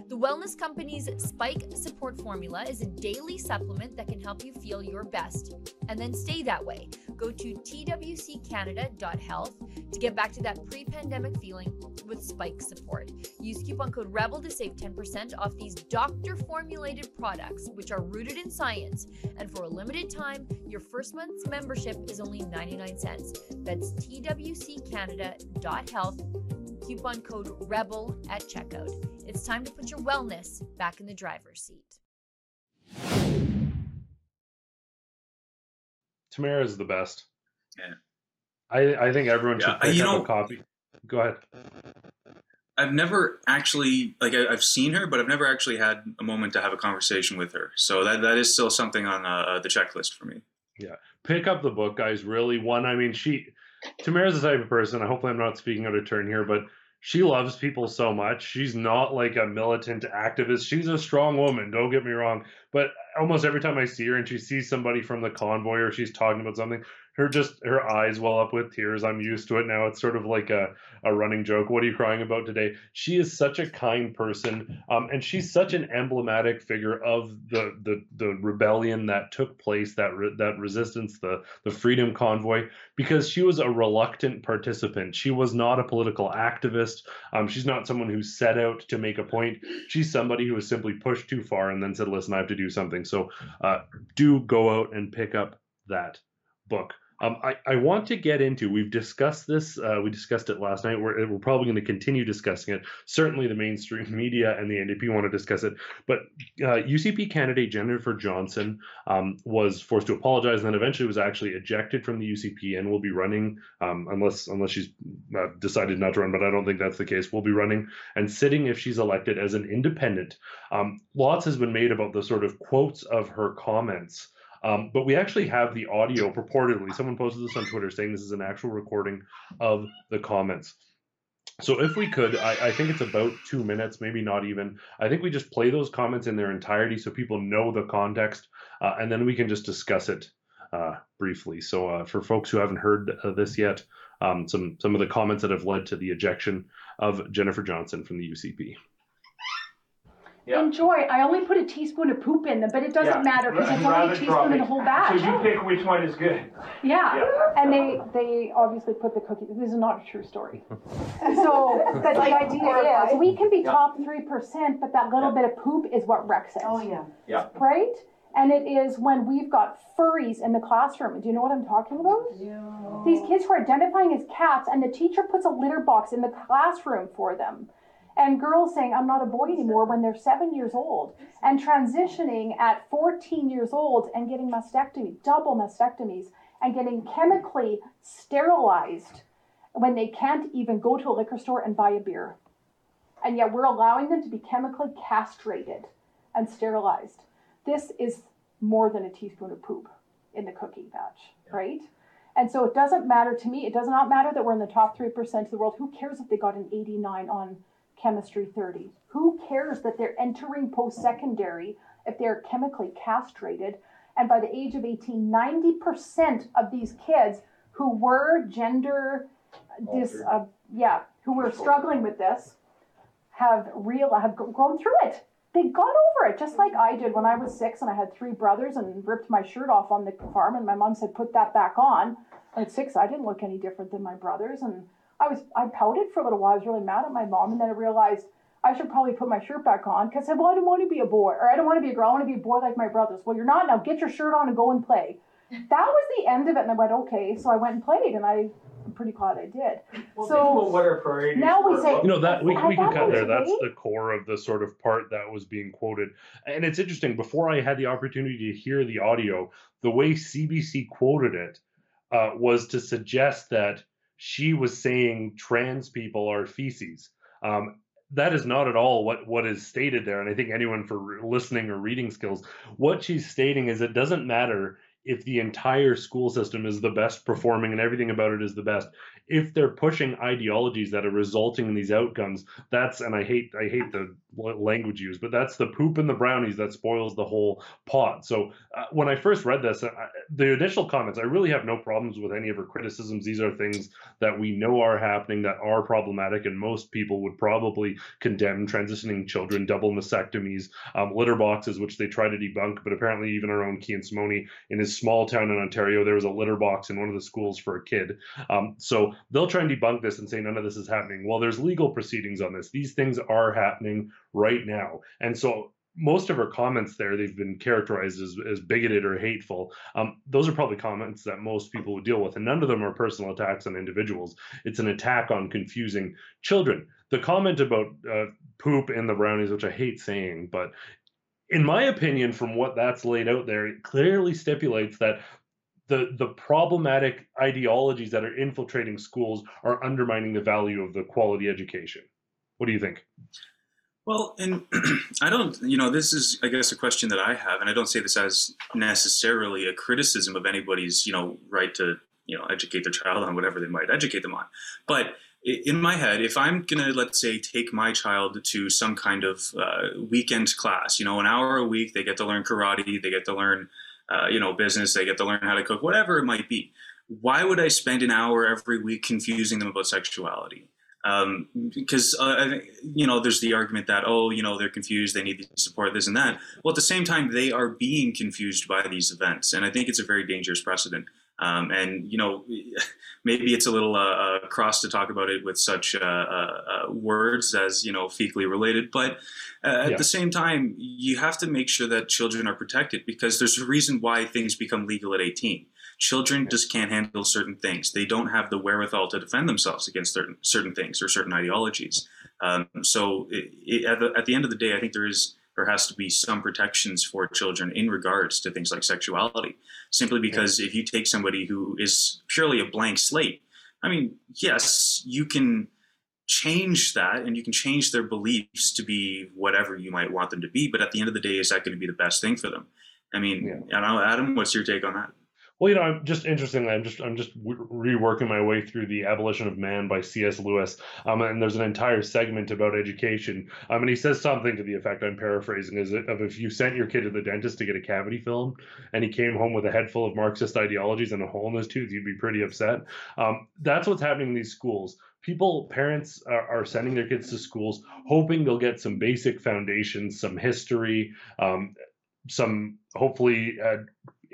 [SPEAKER 11] The wellness company's Spike Support Formula is a daily supplement that can help you feel your best and then stay that way. Go to twccanada.health to get back to that pre pandemic feeling with Spike Support. Use coupon code REBEL to save 10% off these doctor formulated products, which are rooted in science. And for a limited time, your first month's membership is only 99 cents. That's twccanada.health, coupon code REBEL at checkout. It's time to put your wellness back in the driver's seat.
[SPEAKER 2] Tamara is the best.
[SPEAKER 1] Yeah.
[SPEAKER 2] I, I think everyone should
[SPEAKER 1] Yeah,
[SPEAKER 2] pick
[SPEAKER 1] you
[SPEAKER 2] up
[SPEAKER 1] know-
[SPEAKER 2] a copy. Go ahead.
[SPEAKER 1] I've never actually like I, I've seen her, but I've never actually had a moment to have a conversation with her. So that that is still something on uh, the checklist for me.
[SPEAKER 2] Yeah. Pick up the book, guys. Really, one. I mean, she, Tamara's the type of person. Hopefully, I'm not speaking out of turn here, but she loves people so much. She's not like a militant activist. She's a strong woman. Don't get me wrong. But almost every time I see her and she sees somebody from the convoy or she's talking about something, her just her eyes well up with tears. I'm used to it now. It's sort of like a, a running joke. What are you crying about today? She is such a kind person, um, and she's such an emblematic figure of the the the rebellion that took place, that re- that resistance, the the freedom convoy, because she was a reluctant participant. She was not a political activist. Um, she's not someone who set out to make a point. She's somebody who was simply pushed too far and then said, "Listen, I have to do something." So, uh, do go out and pick up that book. Um, I, I want to get into, we've discussed this, uh, we discussed it last night. We're, we're probably going to continue discussing it. Certainly the mainstream [laughs] media and the NDP want to discuss it. But uh, UCP candidate Jennifer Johnson um, was forced to apologize and then eventually was actually ejected from the UCP and will be running, um, unless unless she's uh, decided not to run, but I don't think that's the case, will be running and sitting if she's elected as an independent. Um, lots has been made about the sort of quotes of her comments. Um, but we actually have the audio purportedly. Someone posted this on Twitter saying this is an actual recording of the comments. So if we could, I, I think it's about two minutes, maybe not even. I think we just play those comments in their entirety so people know the context, uh, and then we can just discuss it uh, briefly. So uh, for folks who haven't heard uh, this yet, um, some some of the comments that have led to the ejection of Jennifer Johnson from the UCP.
[SPEAKER 12] Enjoy. I only put a teaspoon of poop in them, but it doesn't
[SPEAKER 13] Yeah.
[SPEAKER 12] matter because
[SPEAKER 13] I'd
[SPEAKER 12] it's only a
[SPEAKER 13] drop
[SPEAKER 12] teaspoon in
[SPEAKER 13] it.
[SPEAKER 12] the whole batch.
[SPEAKER 13] So you pick which one is good.
[SPEAKER 12] Yeah.
[SPEAKER 13] Yeah.
[SPEAKER 12] and they they obviously put the cookies. This is not a true story. [laughs] so, but the idea is we can be top three percent, but that little bit of poop is what wrecks it. Oh yeah.
[SPEAKER 13] Yeah.
[SPEAKER 12] Right? And it is when we've got furries in the classroom. Do you know what I'm talking about?
[SPEAKER 9] Yeah.
[SPEAKER 12] These kids who are identifying as cats, and the teacher puts a litter box in the classroom for them. And girls saying, I'm not a boy anymore when they're seven years old, and transitioning at 14 years old and getting mastectomy, double mastectomies, and getting chemically sterilized when they can't even go to a liquor store and buy a beer. And yet we're allowing them to be chemically castrated and sterilized. This is more than a teaspoon of poop in the cookie batch, right? And so it doesn't matter to me, it does not matter that we're in the top 3% of the world. Who cares if they got an 89 on chemistry 30? Who cares that they're entering post secondary if they're chemically castrated? And by the age of 18, 90% of these kids who were gender dis, uh, yeah, who were struggling with this have real have grown through it. They got over it just like I did when I was six and I had three brothers and ripped my shirt off on the farm and my mom said put that back on. At six, I didn't look any different than my brothers and I was I pouted for a little while. I was really mad at my mom and then I realized I should probably put my shirt back on because I said, well, I don't want to be a boy or I don't want to be a girl. I want to be a boy like my brothers. Well, you're not now. Get your shirt on and go and play. [laughs] That was the end of it, and I went okay. So I went and played, and I I'm pretty glad I did.
[SPEAKER 13] Well,
[SPEAKER 12] so
[SPEAKER 13] think about what our priorities
[SPEAKER 12] now we say
[SPEAKER 2] you know that we,
[SPEAKER 12] At
[SPEAKER 2] we can cut there
[SPEAKER 12] point,
[SPEAKER 2] that's
[SPEAKER 12] right?
[SPEAKER 2] the core of the sort of part that was being quoted and it's interesting before i had the opportunity to hear the audio the way cbc quoted it uh, was to suggest that she was saying trans people are feces. Um, that is not at all what what is stated there and i think anyone for listening or reading skills what she's stating is it doesn't matter if the entire school system is the best performing and everything about it is the best if they're pushing ideologies that are resulting in these outcomes that's and i hate i hate the language used but that's the poop and the brownies that spoils the whole pot. So uh, when i first read this uh, the initial comments i really have no problems with any of her criticisms. These are things that we know are happening that are problematic and most people would probably condemn transitioning children double mastectomies um, litter boxes which they try to debunk but apparently even our own Kian Simone in his small town in ontario there was a litter box in one of the schools for a kid. Um, so they'll try and debunk this and say none of this is happening. Well there's legal proceedings on this. These things are happening right now. And so most of her comments there they've been characterized as, as bigoted or hateful. Um, those are probably comments that most people would deal with and none of them are personal attacks on individuals. It's an attack on confusing children. The comment about uh, poop in the brownies which i hate saying but in my opinion from what that's laid out there it clearly stipulates that the the problematic ideologies that are infiltrating schools are undermining the value of the quality education what do you think
[SPEAKER 1] Well, and [clears throat] I don't, you know, this is, I guess, a question that I have, and I don't say this as necessarily a criticism of anybody's, you know, right to, you know, educate their child on whatever they might educate them on. But in my head, if I'm going to, let's say, take my child to some kind of uh, weekend class, you know, an hour a week, they get to learn karate, they get to learn, uh, you know, business, they get to learn how to cook, whatever it might be. Why would I spend an hour every week confusing them about sexuality? um, because uh, you know there's the argument that oh you know they're confused they need the support this and that well at the same time they are being confused by these events and i think it's a very dangerous precedent um, and you know [laughs] maybe it's a little uh, uh, cross to talk about it with such uh, uh, words as you know fecally related but uh, at the same time you have to make sure that children are protected because there's a reason why things become legal at 18 children just can't handle certain things. They don't have the wherewithal to defend themselves against certain certain things or certain ideologies. Um, so, it, it, at, the, at the end of the day, I think there is there has to be some protections for children in regards to things like sexuality. Simply because if you take somebody who is purely a blank slate, I mean, yes, you can change that and you can change their beliefs to be whatever you might want them to be. But at the end of the day, is that going to be the best thing for them? I mean, I don't know, Adam, what's your take on that?
[SPEAKER 2] Well, you know, I'm just interestingly, I'm just I'm just reworking my way through the Abolition of Man by C.S. Lewis, um, and there's an entire segment about education. Um, and he says something to the effect, I'm paraphrasing, is of if you sent your kid to the dentist to get a cavity filmed, and he came home with a head full of Marxist ideologies and a hole in his tooth, you'd be pretty upset. Um, that's what's happening in these schools. People, parents are, are sending their kids to schools hoping they'll get some basic foundations, some history, um, some hopefully uh,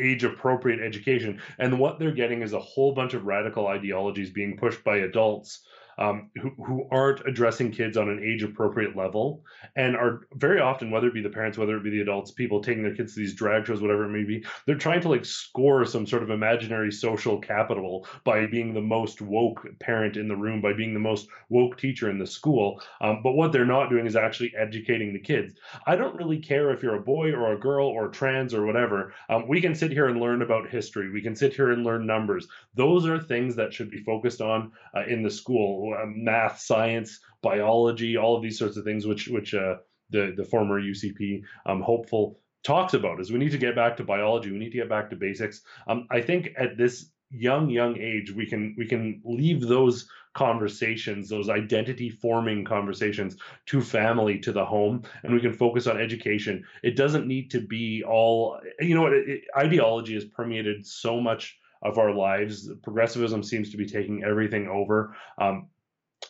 [SPEAKER 2] age appropriate education. And what they're getting is a whole bunch of radical ideologies being pushed by adults um, who, who aren't addressing kids on an age appropriate level and are very often, whether it be the parents, whether it be the adults, people taking their kids to these drag shows, whatever it may be, they're trying to like score some sort of imaginary social capital by being the most woke parent in the room, by being the most woke teacher in the school. Um, but what they're not doing is actually educating the kids. I don't really care if you're a boy or a girl or trans or whatever. Um, we can sit here and learn about history. We can sit here and learn numbers. Those are things that should be focused on uh, in the school: uh, math, science, biology, all of these sorts of things, which which uh, the the former UCP um, hopeful talks about. Is we need to get back to biology. We need to get back to basics. Um, I think at this young young age we can we can leave those conversations those identity forming conversations to family to the home and we can focus on education it doesn't need to be all you know ideology has permeated so much of our lives progressivism seems to be taking everything over um,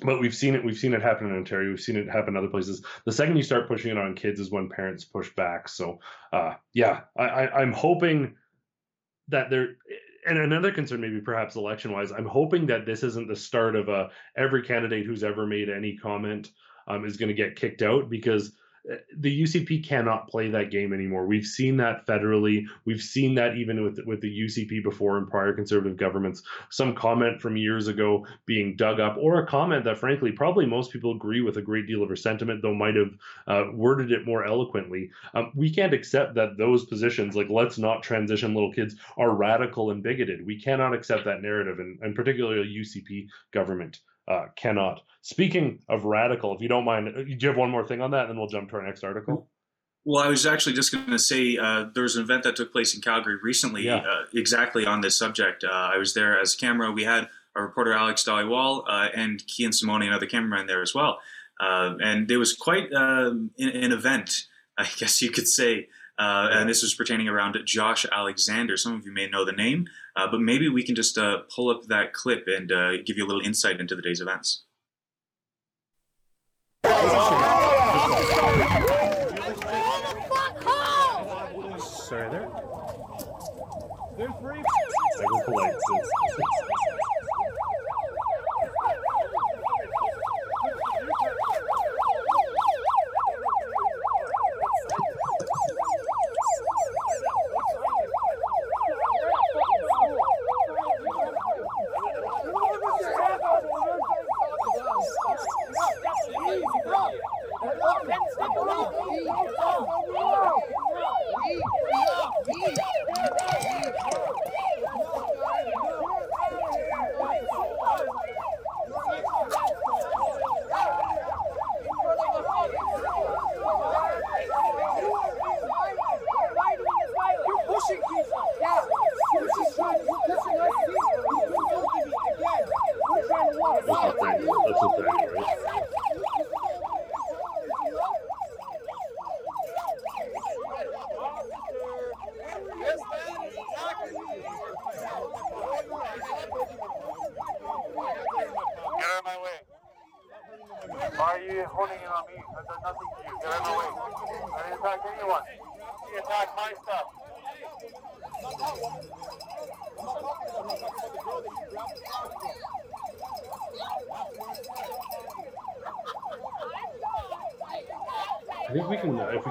[SPEAKER 2] but we've seen it we've seen it happen in ontario we've seen it happen in other places. The second you start pushing it on kids is when parents push back. So uh, yeah I, i'm hoping that there and another concern, maybe perhaps election wise, I'm hoping that this isn't the start of a every candidate who's ever made any comment um, is going to get kicked out because the UCP cannot play that game anymore. We've seen that federally. We've seen that even with with the UCP before in prior conservative governments. Some comment from years ago being dug up, or a comment that, frankly, probably most people agree with a great deal of her sentiment, though might have uh, worded it more eloquently. Um, we can't accept that those positions, like let's not transition little kids, are radical and bigoted. We cannot accept that narrative, and, and particularly UCP government uh, cannot. Speaking of radical, if you don't mind, uh, do you have one more thing on that, and then we'll jump to our next article?
[SPEAKER 1] Well, I was actually just going to say uh, there was an event that took place in Calgary recently, yeah. uh, exactly on this subject. Uh, I was there as camera. We had our reporter Alex Dhaliwal uh, and Kian Simone, another cameraman, there as well. And it was quite um, an, an, event, I [laughs] guess you could say. Uh, and this is pertaining around Josh Alexander. Some of you may know the name, uh, but maybe we can just uh, pull up that clip and give you a little insight into the day's events.
[SPEAKER 2] Sorry, there. They're free. I go polite.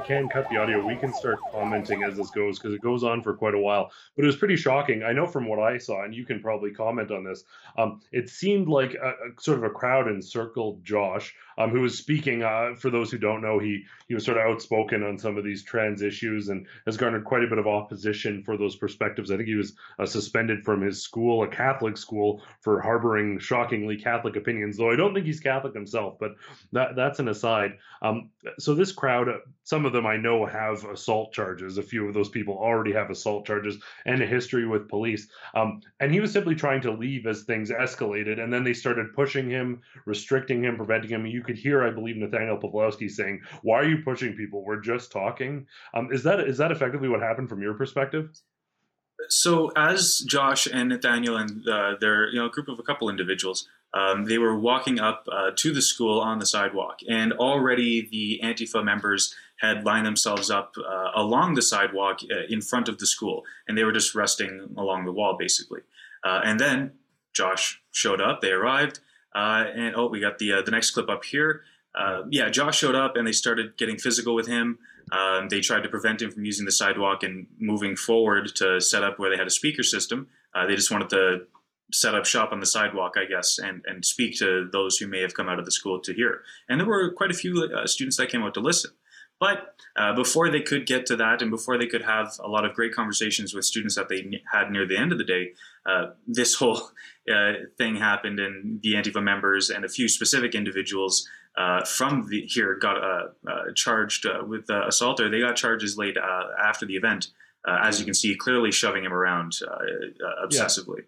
[SPEAKER 2] Can cut the audio, we can start commenting as this goes because it goes on for quite a while. But it was pretty shocking. I know from what I saw, and you can probably comment on this. Um, it seemed like a, a, sort of a crowd encircled Josh, um, who was speaking. Uh, for those who don't know, he he was sort of outspoken on some of these trans issues and has garnered quite a bit of opposition for those perspectives. I think he was uh, suspended from his school, a Catholic school, for harboring shockingly Catholic opinions. Though I don't think he's Catholic himself, but that that's an aside. Um, so this crowd, some of them I know have assault charges. A few of those people already have assault charges and a history with police. Um, and he was simply trying to leave as things escalated, and then they started pushing him, restricting him, preventing him. You could hear, I believe, Nathaniel Pawlowski saying, "Why are you pushing people? We're just talking." Um, is that is that effectively what happened from your perspective?
[SPEAKER 1] So, as Josh and Nathaniel and uh, their you know group of a couple individuals, um, they were walking up uh, to the school on the sidewalk, and already the Antifa members had lined themselves up uh, along the sidewalk uh, in front of the school, and they were just resting along the wall, basically. Uh, and then Josh showed up. They arrived. Uh, and oh, we got the the next clip up here. Yeah, Josh showed up and they started getting physical with him. Um, they tried to prevent him from using the sidewalk and moving forward to set up where they had a speaker system. They just wanted to set up shop on the sidewalk, I guess, and, and speak to those who may have come out of the school to hear. And there were quite a few uh, students that came out to listen. But uh, before they could get to that, and before they could have a lot of great conversations with students that they had near the end of the day, uh, this whole [laughs] uh, thing happened, and the Antifa members and a few specific individuals uh, from the, here got uh, uh, charged with assault, or They got charges laid after the event, as you can see, clearly shoving him around obsessively.
[SPEAKER 2] Yeah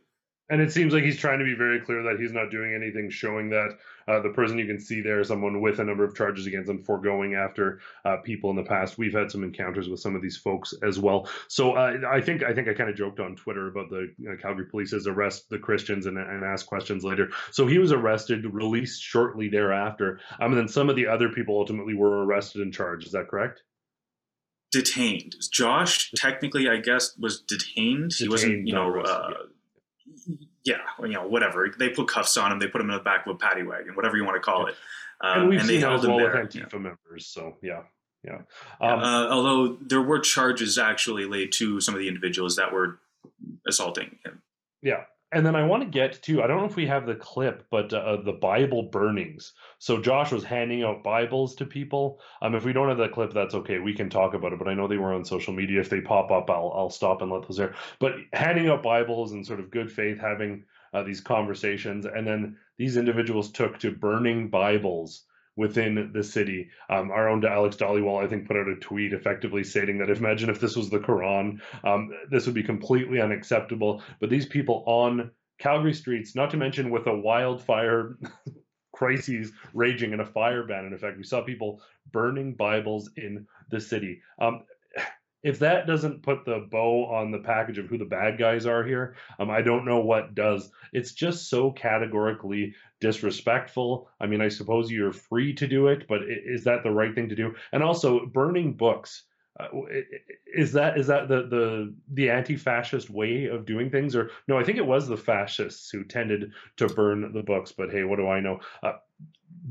[SPEAKER 2] and it seems like he's trying to be very clear that he's not doing anything showing that uh, the person you can see there is someone with a number of charges against them for going after uh, people in the past. We've had some encounters with some of these folks as well. So uh, I think I think I kind of joked on Twitter about the Calgary police's arrest the Christians and, and ask questions later. So he was arrested, released shortly thereafter. Um, and then some of the other people ultimately were arrested and charged. Is that correct?
[SPEAKER 1] Detained. Josh technically, I guess, was detained. detained he wasn't, you know. Uh, yeah, you know, whatever. They put cuffs on him. They put him in the back of a paddy wagon, whatever you want to call it.
[SPEAKER 2] Um, and we've and seen that as well with Antifa yeah. members. So yeah, yeah.
[SPEAKER 1] Um, uh, although there were charges actually laid to some of the individuals that were assaulting him.
[SPEAKER 2] Yeah, and then I want to get to I don't know if we have the clip, but uh, the Bible burnings. So Josh was handing out Bibles to people. Um, if we don't have that clip, that's okay. We can talk about it. But I know they were on social media. If they pop up, I'll I'll stop and let those there. But handing out Bibles and sort of good faith, having uh, these conversations, and then these individuals took to burning Bibles within the city. Um, our own Alex Dhaliwal, I think, put out a tweet effectively stating that imagine if this was the Quran, um, this would be completely unacceptable. But these people on Calgary streets, not to mention with a wildfire [laughs] crises raging and a fire ban in effect, we saw people burning Bibles in the city. Um, if that doesn't put the bow on the package of who the bad guys are here, um, I don't know what does. It's just so categorically disrespectful. I mean, I suppose you're free to do it, but is that the right thing to do? And also, burning books. Uh, is that is that the the the anti-fascist way of doing things or no i think it was the fascists who tended to burn the books but hey what do i know uh,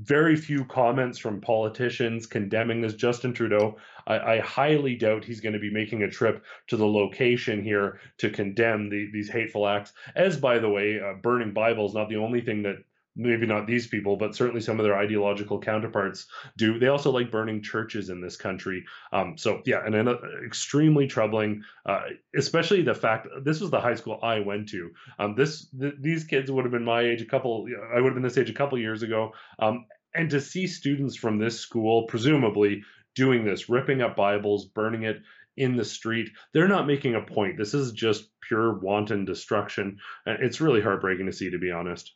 [SPEAKER 2] very few comments from politicians condemning this. Justin Trudeau, I, I highly doubt he's going to be making a trip to the location here to condemn the, these hateful acts. As, by the way, uh, burning Bibles not the only thing that maybe not these people, but certainly some of their ideological counterparts do. They also like burning churches in this country. Um, so yeah, and then, uh, extremely troubling, uh, especially the fact this was the high school I went to. Um, this th- these kids would have been my age a couple. I would have been this age a couple years ago. Um, and to see students from this school, presumably doing this, ripping up Bibles, burning it in the street, they're not making a point. This is just pure wanton destruction. And it's really heartbreaking to see, to be honest.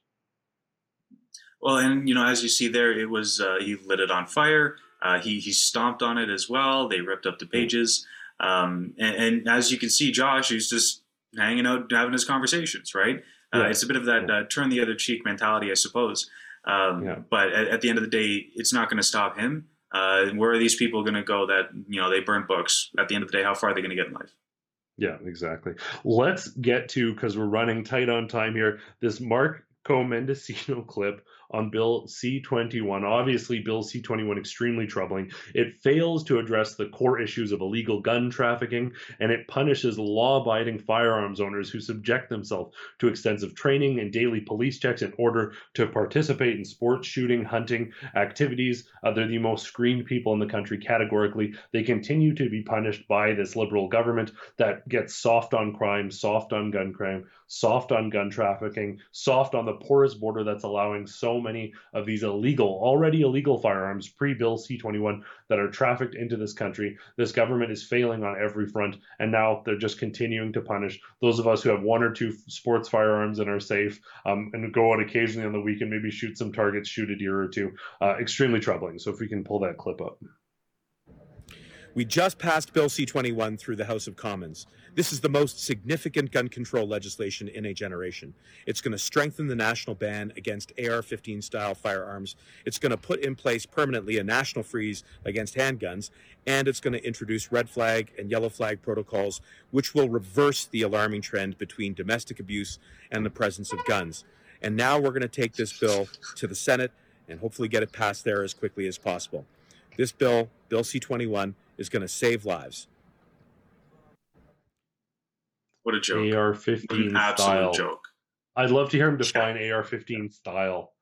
[SPEAKER 1] Well, and you know, as you see there, it was uh, he lit it on fire. Uh, he he stomped on it as well. They ripped up the hmm. pages, um, and, and, as you can see, Josh, he's just hanging out, having his conversations. Right? Uh, yeah. It's a bit of that uh, turn the other cheek mentality, I suppose. Um, yeah. But at, at, the end of the day, it's not going to stop him. Uh, where are these people going to go that you know they burn books? At the end of the day, how far are they going to get in life?
[SPEAKER 2] Yeah, exactly. Let's get to because we're running tight on time here. This Marco Mendicino [laughs] clip on Bill C 21. Obviously, Bill C 21 extremely troubling. It fails to address the core issues of illegal gun trafficking, and it punishes law abiding firearms owners who subject themselves to extensive training and daily police checks in order to participate in sports, shooting, hunting activities. Uh, they're the most screened people in the country categorically. They continue to be punished by this liberal government that gets soft on crime, soft on gun crime, soft on gun trafficking, soft on the porous border that's allowing so many of these illegal, already illegal firearms pre Bill C 21 that are trafficked into this country. This government is failing on every front, and now they're just continuing to punish those of us who have one or two sports firearms and are safe um, and go out occasionally on the weekend, maybe shoot some targets, shoot a deer or two. Uh, extremely troubling. So if we can pull that clip up.
[SPEAKER 13] We just passed Bill C 21 through the House of Commons. This is the most significant gun control legislation in a generation. It's going to strengthen the national ban against AR 15 style firearms. It's going to put in place permanently a national freeze against handguns. And it's going to introduce red flag and yellow flag protocols, which will reverse the alarming trend between domestic abuse and the presence of guns. And now we're going to take this bill to the Senate and hopefully get it passed there as quickly as possible. This bill, Bill C 21, is going to save lives.
[SPEAKER 1] What a joke.
[SPEAKER 2] AR
[SPEAKER 1] What
[SPEAKER 2] 15
[SPEAKER 1] an absolute
[SPEAKER 2] style.
[SPEAKER 1] joke.
[SPEAKER 2] I'd love to hear him define AR 15 style.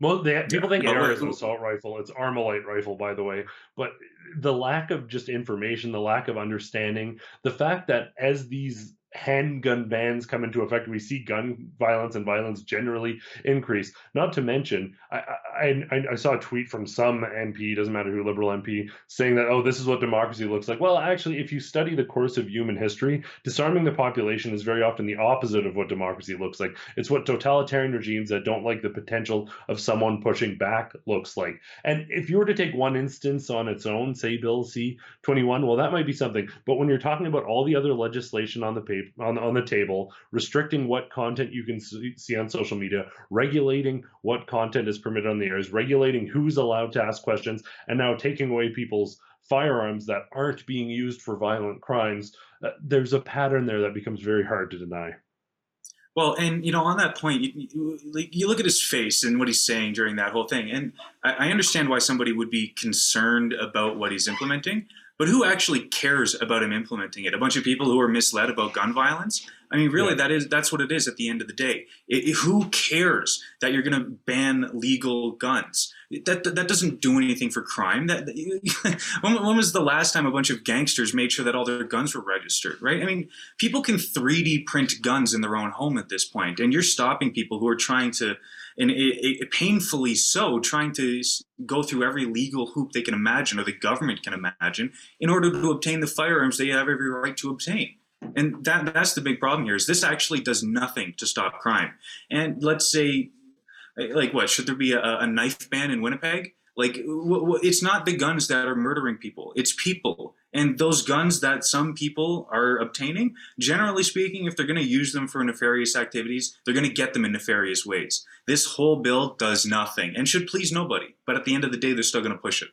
[SPEAKER 2] Most they, people think
[SPEAKER 1] but
[SPEAKER 2] AR is an assault rifle. It's Armalite rifle, by the way. But the lack of just information, the lack of understanding, the fact that as these handgun bans come into effect, we see gun violence and violence generally increase. Not to mention, I, I, I, saw a tweet from some MP, doesn't matter who, liberal MP, saying that, oh, this is what democracy looks like. Well, actually, if you study the course of human history, disarming the population is very often the opposite of what democracy looks like. It's what totalitarian regimes that don't like the potential of someone pushing back looks like. And if you were to take one instance on its own, say Bill C 21, well, that might be something. But when you're talking about all the other legislation on the paper, on, on the table, restricting what content you can see on social media, regulating what content is permitted on the airs, regulating who's allowed to ask questions, and now taking away people's firearms that aren't being used for violent crimes, uh, there's a pattern there that becomes very hard to deny.
[SPEAKER 1] Well, and you know, on that point, you, you look at his face and what he's saying during that whole thing, and I, I understand why somebody would be concerned about what he's implementing. But who actually cares about him implementing it? A bunch of people who are misled about gun violence. I mean, really, that is that's what it is at the end of the day. It, it- who cares that you're going to ban legal guns? That, that that doesn't do anything for crime. That [laughs] when, when was the last time a bunch of gangsters made sure that all their guns were registered? Right? I mean, people can 3D print guns in their own home at this point, and you're stopping people who are trying to, and it, it, painfully so, trying to go through every legal hoop they can imagine or the government can imagine in order to obtain the firearms they have every right to obtain. And that that's the big problem here is this actually does nothing to stop crime. And let's say, eh, like what should there be a, a knife ban in Winnipeg? Like it's not the guns that are murdering people; it's people. And those guns that some people are obtaining, generally speaking, if they're going to use them for nefarious activities, they're going to get them in nefarious ways. This whole bill does nothing and should please nobody. But at the end of the day, they're still going to push it.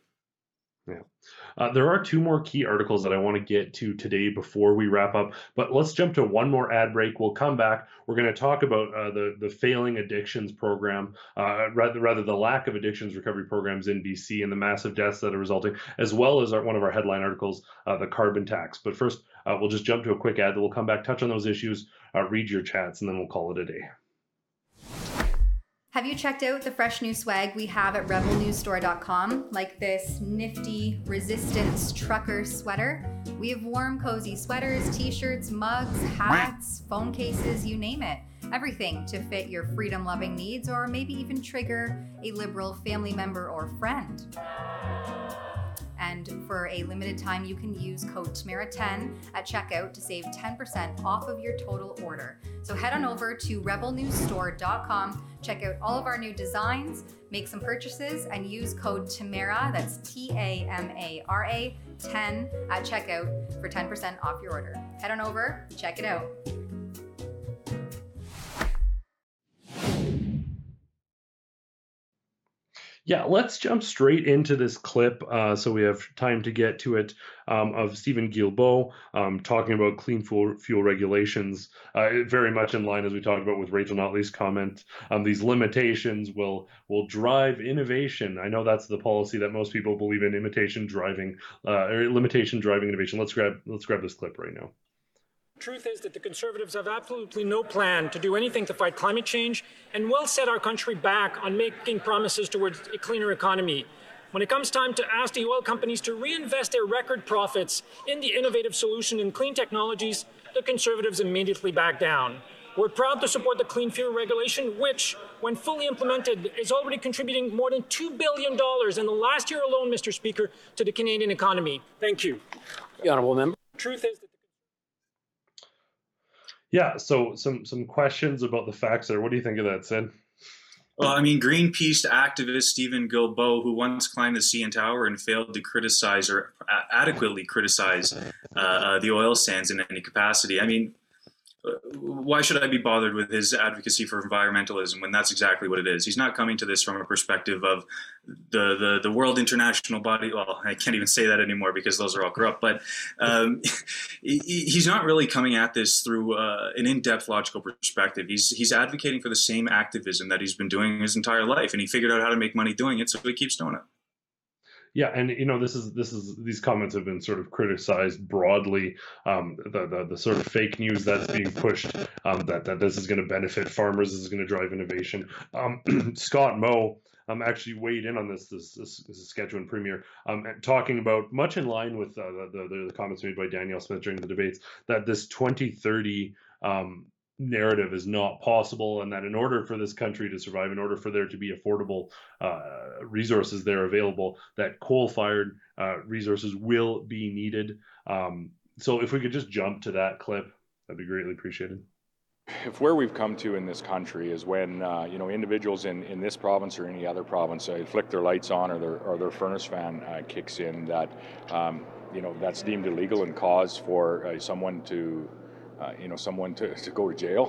[SPEAKER 2] Uh, there are two more key articles that I want to get to today before we wrap up, but let's jump to one more ad break. We'll come back. We're going to talk about uh, the the failing addictions program, uh, rather rather the lack of addictions recovery programs in BC and the massive deaths that are resulting, as well as our, one of our headline articles, uh, the carbon tax. But first, uh, we'll just jump to a quick ad. That we'll come back, touch on those issues, uh, read your chats, and then we'll call it a day.
[SPEAKER 6] Have you checked out the fresh new swag we have at rebelnewsstore.com, like this nifty resistance trucker sweater? We have warm, cozy sweaters, t shirts, mugs, hats, phone cases, you name it. Everything to fit your freedom loving needs or maybe even trigger a liberal family member or friend. And for a limited time, you can use code TAMARA10 at checkout to save 10% off of your total order. So head on over to rebelnewsstore.com, check out all of our new designs, make some purchases, and use code TAMARA, that's T A M A R A 10 at checkout for 10% off your order. Head on over, check it out.
[SPEAKER 2] Yeah, let's jump straight into this clip uh, so we have time to get to it um, of Steven Guilbeault um, talking about clean fuel, fuel regulations, uh, very much in line as we talked about with Rachel Notley's comment. Um, these limitations will will drive innovation. I know that's the policy that most people believe in: imitation driving, uh, or limitation driving innovation. Let's grab let's grab this clip right now.
[SPEAKER 14] Truth is that the Conservatives have absolutely no plan to do anything to fight climate change and will set our country back on making promises towards a cleaner economy. When it comes time to ask the oil companies to reinvest their record profits in the innovative solution in clean technologies, the Conservatives immediately back down. We're proud to support the Clean Fuel Regulation, which, when fully implemented, is already contributing more than $2 billion in the last year alone, Mr. Speaker, to the Canadian economy. Thank you.
[SPEAKER 8] The honourable member.
[SPEAKER 14] Truth is that
[SPEAKER 2] Yeah, so some some questions about the facts there. What do you think of that, Syd?
[SPEAKER 1] Well, I mean, Greenpeace activist Steven Guilbeault, who once climbed the CN Tower and failed to criticize or adequately criticize uh, uh, the oil sands in any capacity. I mean, why should I be bothered with his advocacy for environmentalism when that's exactly what it is? He's not coming to this from a perspective of the the, the World International Body. Well, I can't even say that anymore because those are all corrupt. But um, [laughs] he, he's not really coming at this through uh, an in-depth logical perspective. He's he's advocating for the same activism that he's been doing his entire life, and he figured out how to make money doing it, so he keeps doing it.
[SPEAKER 2] Yeah, and you know this is this is these comments have been sort of criticized broadly. Um, the, the the sort of fake news that's being pushed um, that that this is going to benefit farmers, this is going to drive innovation. Um, [clears throat] Scott Moe um, actually weighed in on this this, this, this Saskatchewan premier, um, talking about much in line with uh, the, the, the comments made by Danielle Smith during the debates that this 2030 um, narrative is not possible and that in order for this country to survive in order for there to be affordable uh, resources there available that coal-fired uh, resources will be needed. Um, so if we could just jump to that clip that'd be greatly appreciated.
[SPEAKER 15] If where we've come to in this country is when uh, you know individuals in, in this province or any other province uh, flick their lights on or their or their furnace fan uh, kicks in that um, you know that's deemed illegal and cause for uh, someone to uh, you know, someone to, to go to jail,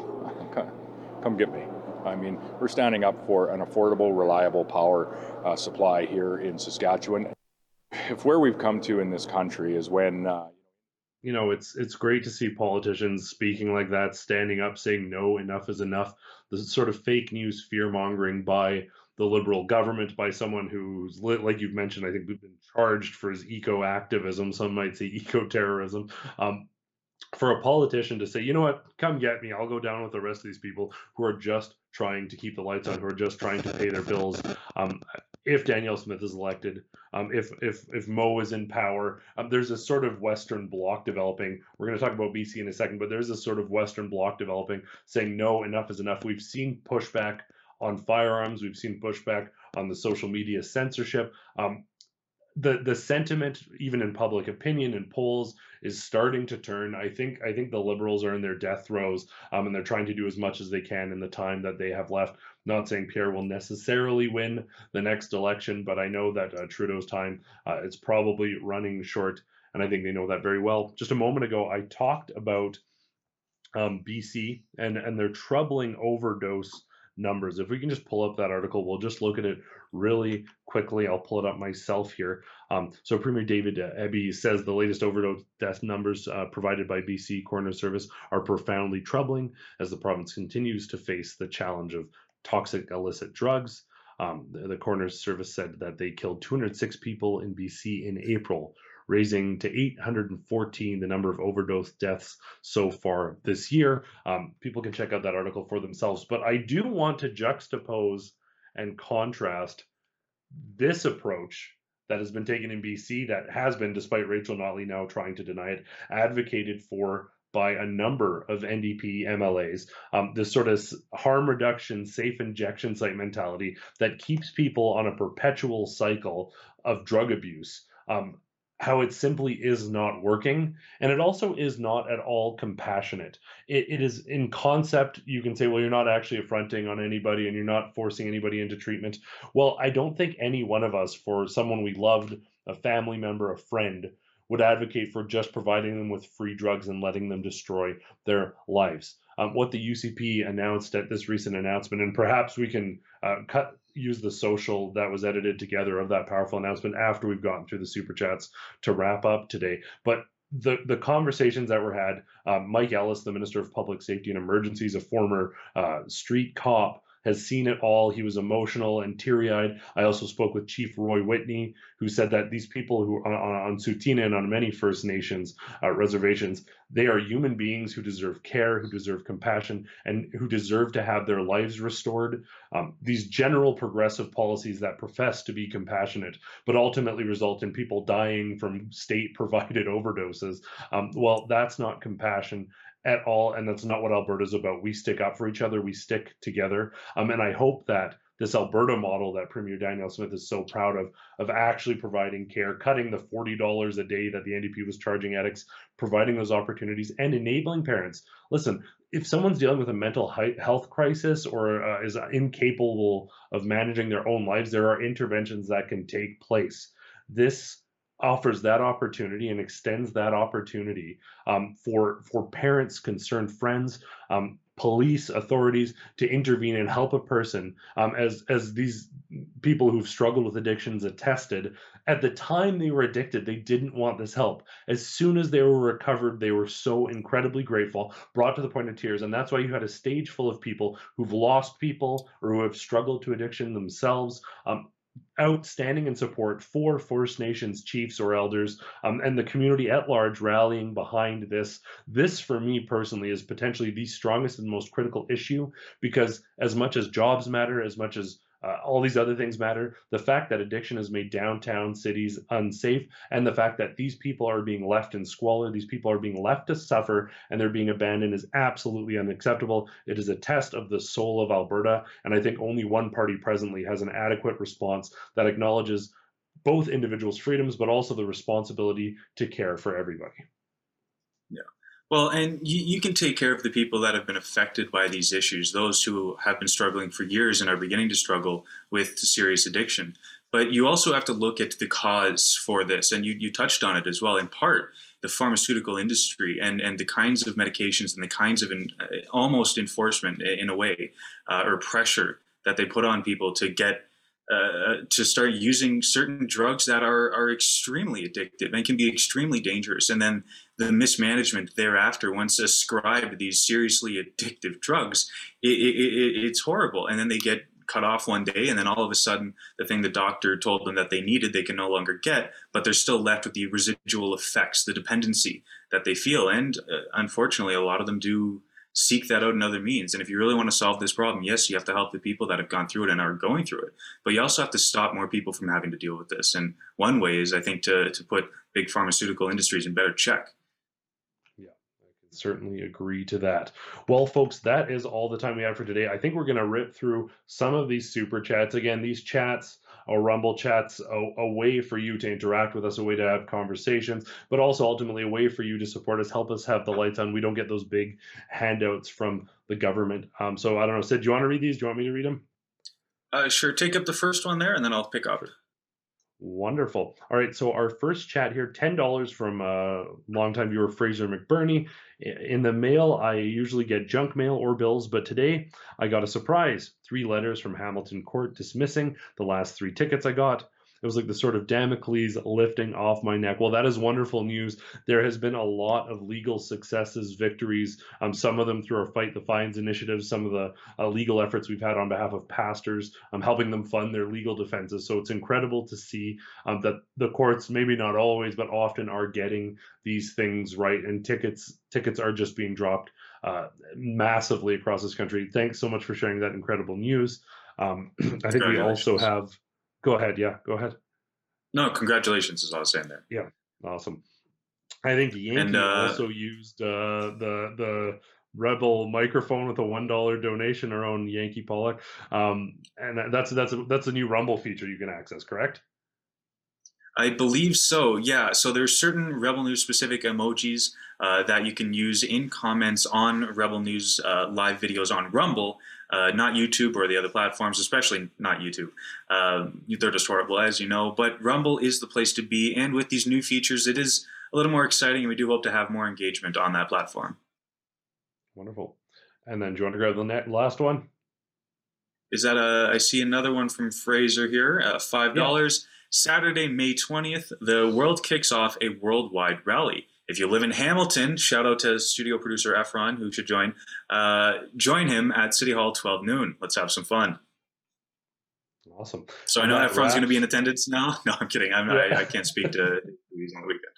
[SPEAKER 15] [laughs] come get me. I mean, we're standing up for an affordable, reliable power uh, supply here in Saskatchewan. If where we've come to in this country is when uh,
[SPEAKER 2] you know it's it's great to see politicians speaking like that standing up saying no enough is enough the sort of fake news fear mongering by the liberal government by someone who's like you've mentioned i think we've been charged for his eco activism some might say eco terrorism um, for a politician to say, you know what, come get me. I'll go down with the rest of these people who are just trying to keep the lights on, who are just trying to pay their bills. Um, if Danielle Smith is elected, um, if if if Moe is in power, um, there's a sort of Western bloc developing. We're going to talk about BC in a second, but there's a sort of Western bloc developing saying no, enough is enough. We've seen pushback on firearms. We've seen pushback on the social media censorship. Um, the the sentiment even in public opinion and polls is starting to turn. I think i think the liberals are in their death throes um, and they're trying to do as much as they can in the time that they have left. Not saying pierre will necessarily win the next election but i know that uh, trudeau's time uh, is probably running short and i think they know that very well. Just a moment ago i talked about um, bc and and their troubling overdose numbers. If we can just pull up that article, we'll just look at it really quickly. I'll pull it up myself here. Um, so Premier David uh, Eby says the latest overdose death numbers uh, provided by BC Coroner Service are profoundly troubling as the province continues to face the challenge of toxic illicit drugs. Um, the, the coroner service said that they killed 206 people in BC in April, raising to 814 the number of overdose deaths so far this year. Um, people can check out that article for themselves. But I do want to juxtapose and contrast this approach that has been taken in BC, that has been, despite Rachel Notley now trying to deny it, advocated for by a number of NDP MLAs. Um, this sort of harm reduction, safe injection site mentality that keeps people on a perpetual cycle of drug abuse. Um, how it simply is not working and it also is not at all compassionate. It, it is in concept you can say well you're not actually affronting on anybody and you're not forcing anybody into treatment. Well i don't think any one of us for someone we loved a family member a friend would advocate for just providing them with free drugs and letting them destroy their lives. Um, what the ucp announced at this recent announcement and perhaps we can uh, cut use the social that was edited together of that powerful announcement after we've gotten through the super chats to wrap up today. But the the conversations that were had, uh, Mike Ellis, the Minister of Public Safety and Emergencies, a former uh, street cop, has seen it all. He was emotional and teary eyed. I also spoke with Chief Roy Whitney, who said that these people who on, on Tsuut'ina and on many First Nations uh, reservations, they are human beings who deserve care, who deserve compassion, and who deserve to have their lives restored. Um, these general progressive policies that profess to be compassionate, but ultimately result in people dying from state provided [laughs] overdoses, um, well, that's not compassion at all, and that's not what Alberta's about. We stick up for each other, we stick together, um, and I hope that this Alberta model that Premier Danielle Smith is so proud of, of actually providing care, cutting the $40 a day that the NDP was charging addicts, providing those opportunities, and enabling parents. Listen, if someone's dealing with a mental health crisis or uh, is incapable of managing their own lives, there are interventions that can take place. This offers that opportunity and extends that opportunity um, for for parents, concerned friends, um, police authorities to intervene and help a person um, as as these people who've struggled with addictions attested at the time they were addicted they didn't want this help. As soon as they were recovered they were so incredibly grateful brought to the point of tears and that's why you had a stage full of people who've lost people or who have struggled to addiction themselves um, outstanding in support for First Nations chiefs or elders um, and the community at large rallying behind this. This, for me personally, is potentially the strongest and most critical issue because, as much as jobs matter, as much as uh, all these other things matter. The fact that addiction has made downtown cities unsafe, and the fact that these people are being left in squalor, these people are being left to suffer, and they're being abandoned is absolutely unacceptable. It is a test of the soul of Alberta, and I think only one party presently has an adequate response that acknowledges both individuals' freedoms, but also the responsibility to care for everybody.
[SPEAKER 1] Yeah. Well, and you, you, can take care of the people that have been affected by these issues, those who have been struggling for years and are beginning to struggle with serious addiction. But you also have to look at the cause for this, and you, you touched on it as well, in part, the pharmaceutical industry and, and the kinds of medications and the kinds of in, uh, almost enforcement in a way uh, or pressure that they put on people to get uh, to start using certain drugs that are are extremely addictive and can be extremely dangerous, and then the mismanagement thereafter, once ascribed these seriously addictive drugs, it, it, it's horrible, and then they get cut off one day, and then all of a sudden, the thing the doctor told them that they needed, they can no longer get, but they're still left with the residual effects, the dependency that they feel, and uh, unfortunately, a lot of them do seek that out in other means. And if you really want to solve this problem, yes, you have to help the people that have gone through it and are going through it. But you also have to stop more people from having to deal with this. And one way is, I think, to, to put big pharmaceutical industries in better check.
[SPEAKER 2] Certainly agree to that. Well, folks, that is all the time we have for today. I think we're going to rip through some of these super chats. Again, these chats a Rumble chats, a, a, way for you to interact with us, a way to have conversations, but also ultimately a way for you to support us, help us have the lights on. We don't get those big handouts from the government. Um, so I don't know, Syd, do you want to read these? Do you want me to read them?
[SPEAKER 1] Uh, sure. Take up the first one there, and then I'll pick up.
[SPEAKER 2] Wonderful. All right, so our first chat here, ten dollars from uh, longtime viewer Fraser McBurney. In the mail, I usually get junk mail or bills, but today I got a surprise: three letters from Hamilton Court dismissing the last three tickets I got. It was like the sort of Damocles lifting off my neck. Well, that is wonderful news. There has been a lot of legal successes, victories, um, some of them through our Fight the Fines initiative, some of the uh, legal efforts we've had on behalf of pastors, um, helping them fund their legal defenses. So it's incredible to see um, that the courts, maybe not always, but often are getting these things right, and tickets tickets are just being dropped uh, massively across this country. Thanks so much for sharing that incredible news. Um, [clears throat] I think we also have Go ahead. Yeah, go ahead.
[SPEAKER 1] No, congratulations is all I was saying there.
[SPEAKER 2] Yeah, awesome. I think Yankee and, uh, also used uh, the the Rebel microphone with a one dollar donation. Our own Yankee Pollock, um, and that's that's a, that's a new Rumble feature you can access. Correct?
[SPEAKER 1] I believe so. Yeah. So there's certain Rebel News specific emojis uh, that you can use in comments on Rebel News uh, live videos on Rumble uh, not YouTube or the other platforms, especially not YouTube. Uh, they're just horrible, as you know. But Rumble is the place to be, and with these new features, it is a little more exciting, and we do hope to have more engagement on that platform.
[SPEAKER 2] Wonderful. And then, do you want to grab the last one?
[SPEAKER 1] Is that a? I see another one from Fraser here. Uh, Five dollars. Yeah. Saturday, May twentieth, the world kicks off a worldwide rally. If you live in Hamilton, shout out to studio producer Efron, who should join. Uh, join him at City Hall 12 noon. Let's have some fun.
[SPEAKER 2] Awesome.
[SPEAKER 1] So I know Efron's going to be in attendance now. [laughs] No, I'm kidding. I'm, I, I can't speak to [laughs] these on the weekend.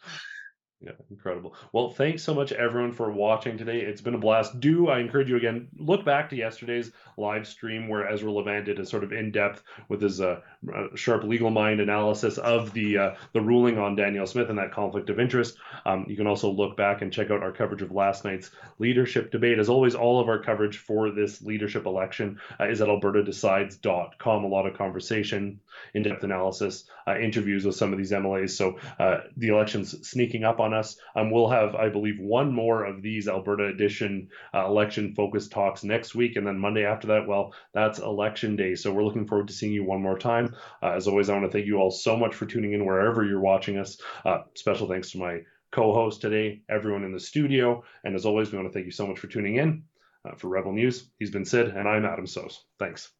[SPEAKER 2] Yeah, incredible. Well, thanks so much, everyone, for watching today. It's been a blast. Do I encourage you again, look back to yesterday's live stream where Ezra Levant did a sort of in depth with his uh, uh, sharp legal mind analysis of the uh, the ruling on Danielle Smith and that conflict of interest. Um, you can also look back and check out our coverage of last night's leadership debate. As always, all of our coverage for this leadership election uh, is at albertadecides.com. A lot of conversation, in depth analysis, uh, interviews with some of these MLAs. So uh, the election's sneaking up on us. Um, we'll have, I believe, one more of these Alberta edition uh, election focused talks next week. And then Monday after that, well, that's election day. So we're looking forward to seeing you one more time. Uh, as always, I want to thank you all so much for tuning in wherever you're watching us. Uh, special thanks to my co host today, everyone in the studio. And as always, we want to thank you so much for tuning in. Uh, for Rebel News, he's been Syd, and I'm Adam Soos. Thanks.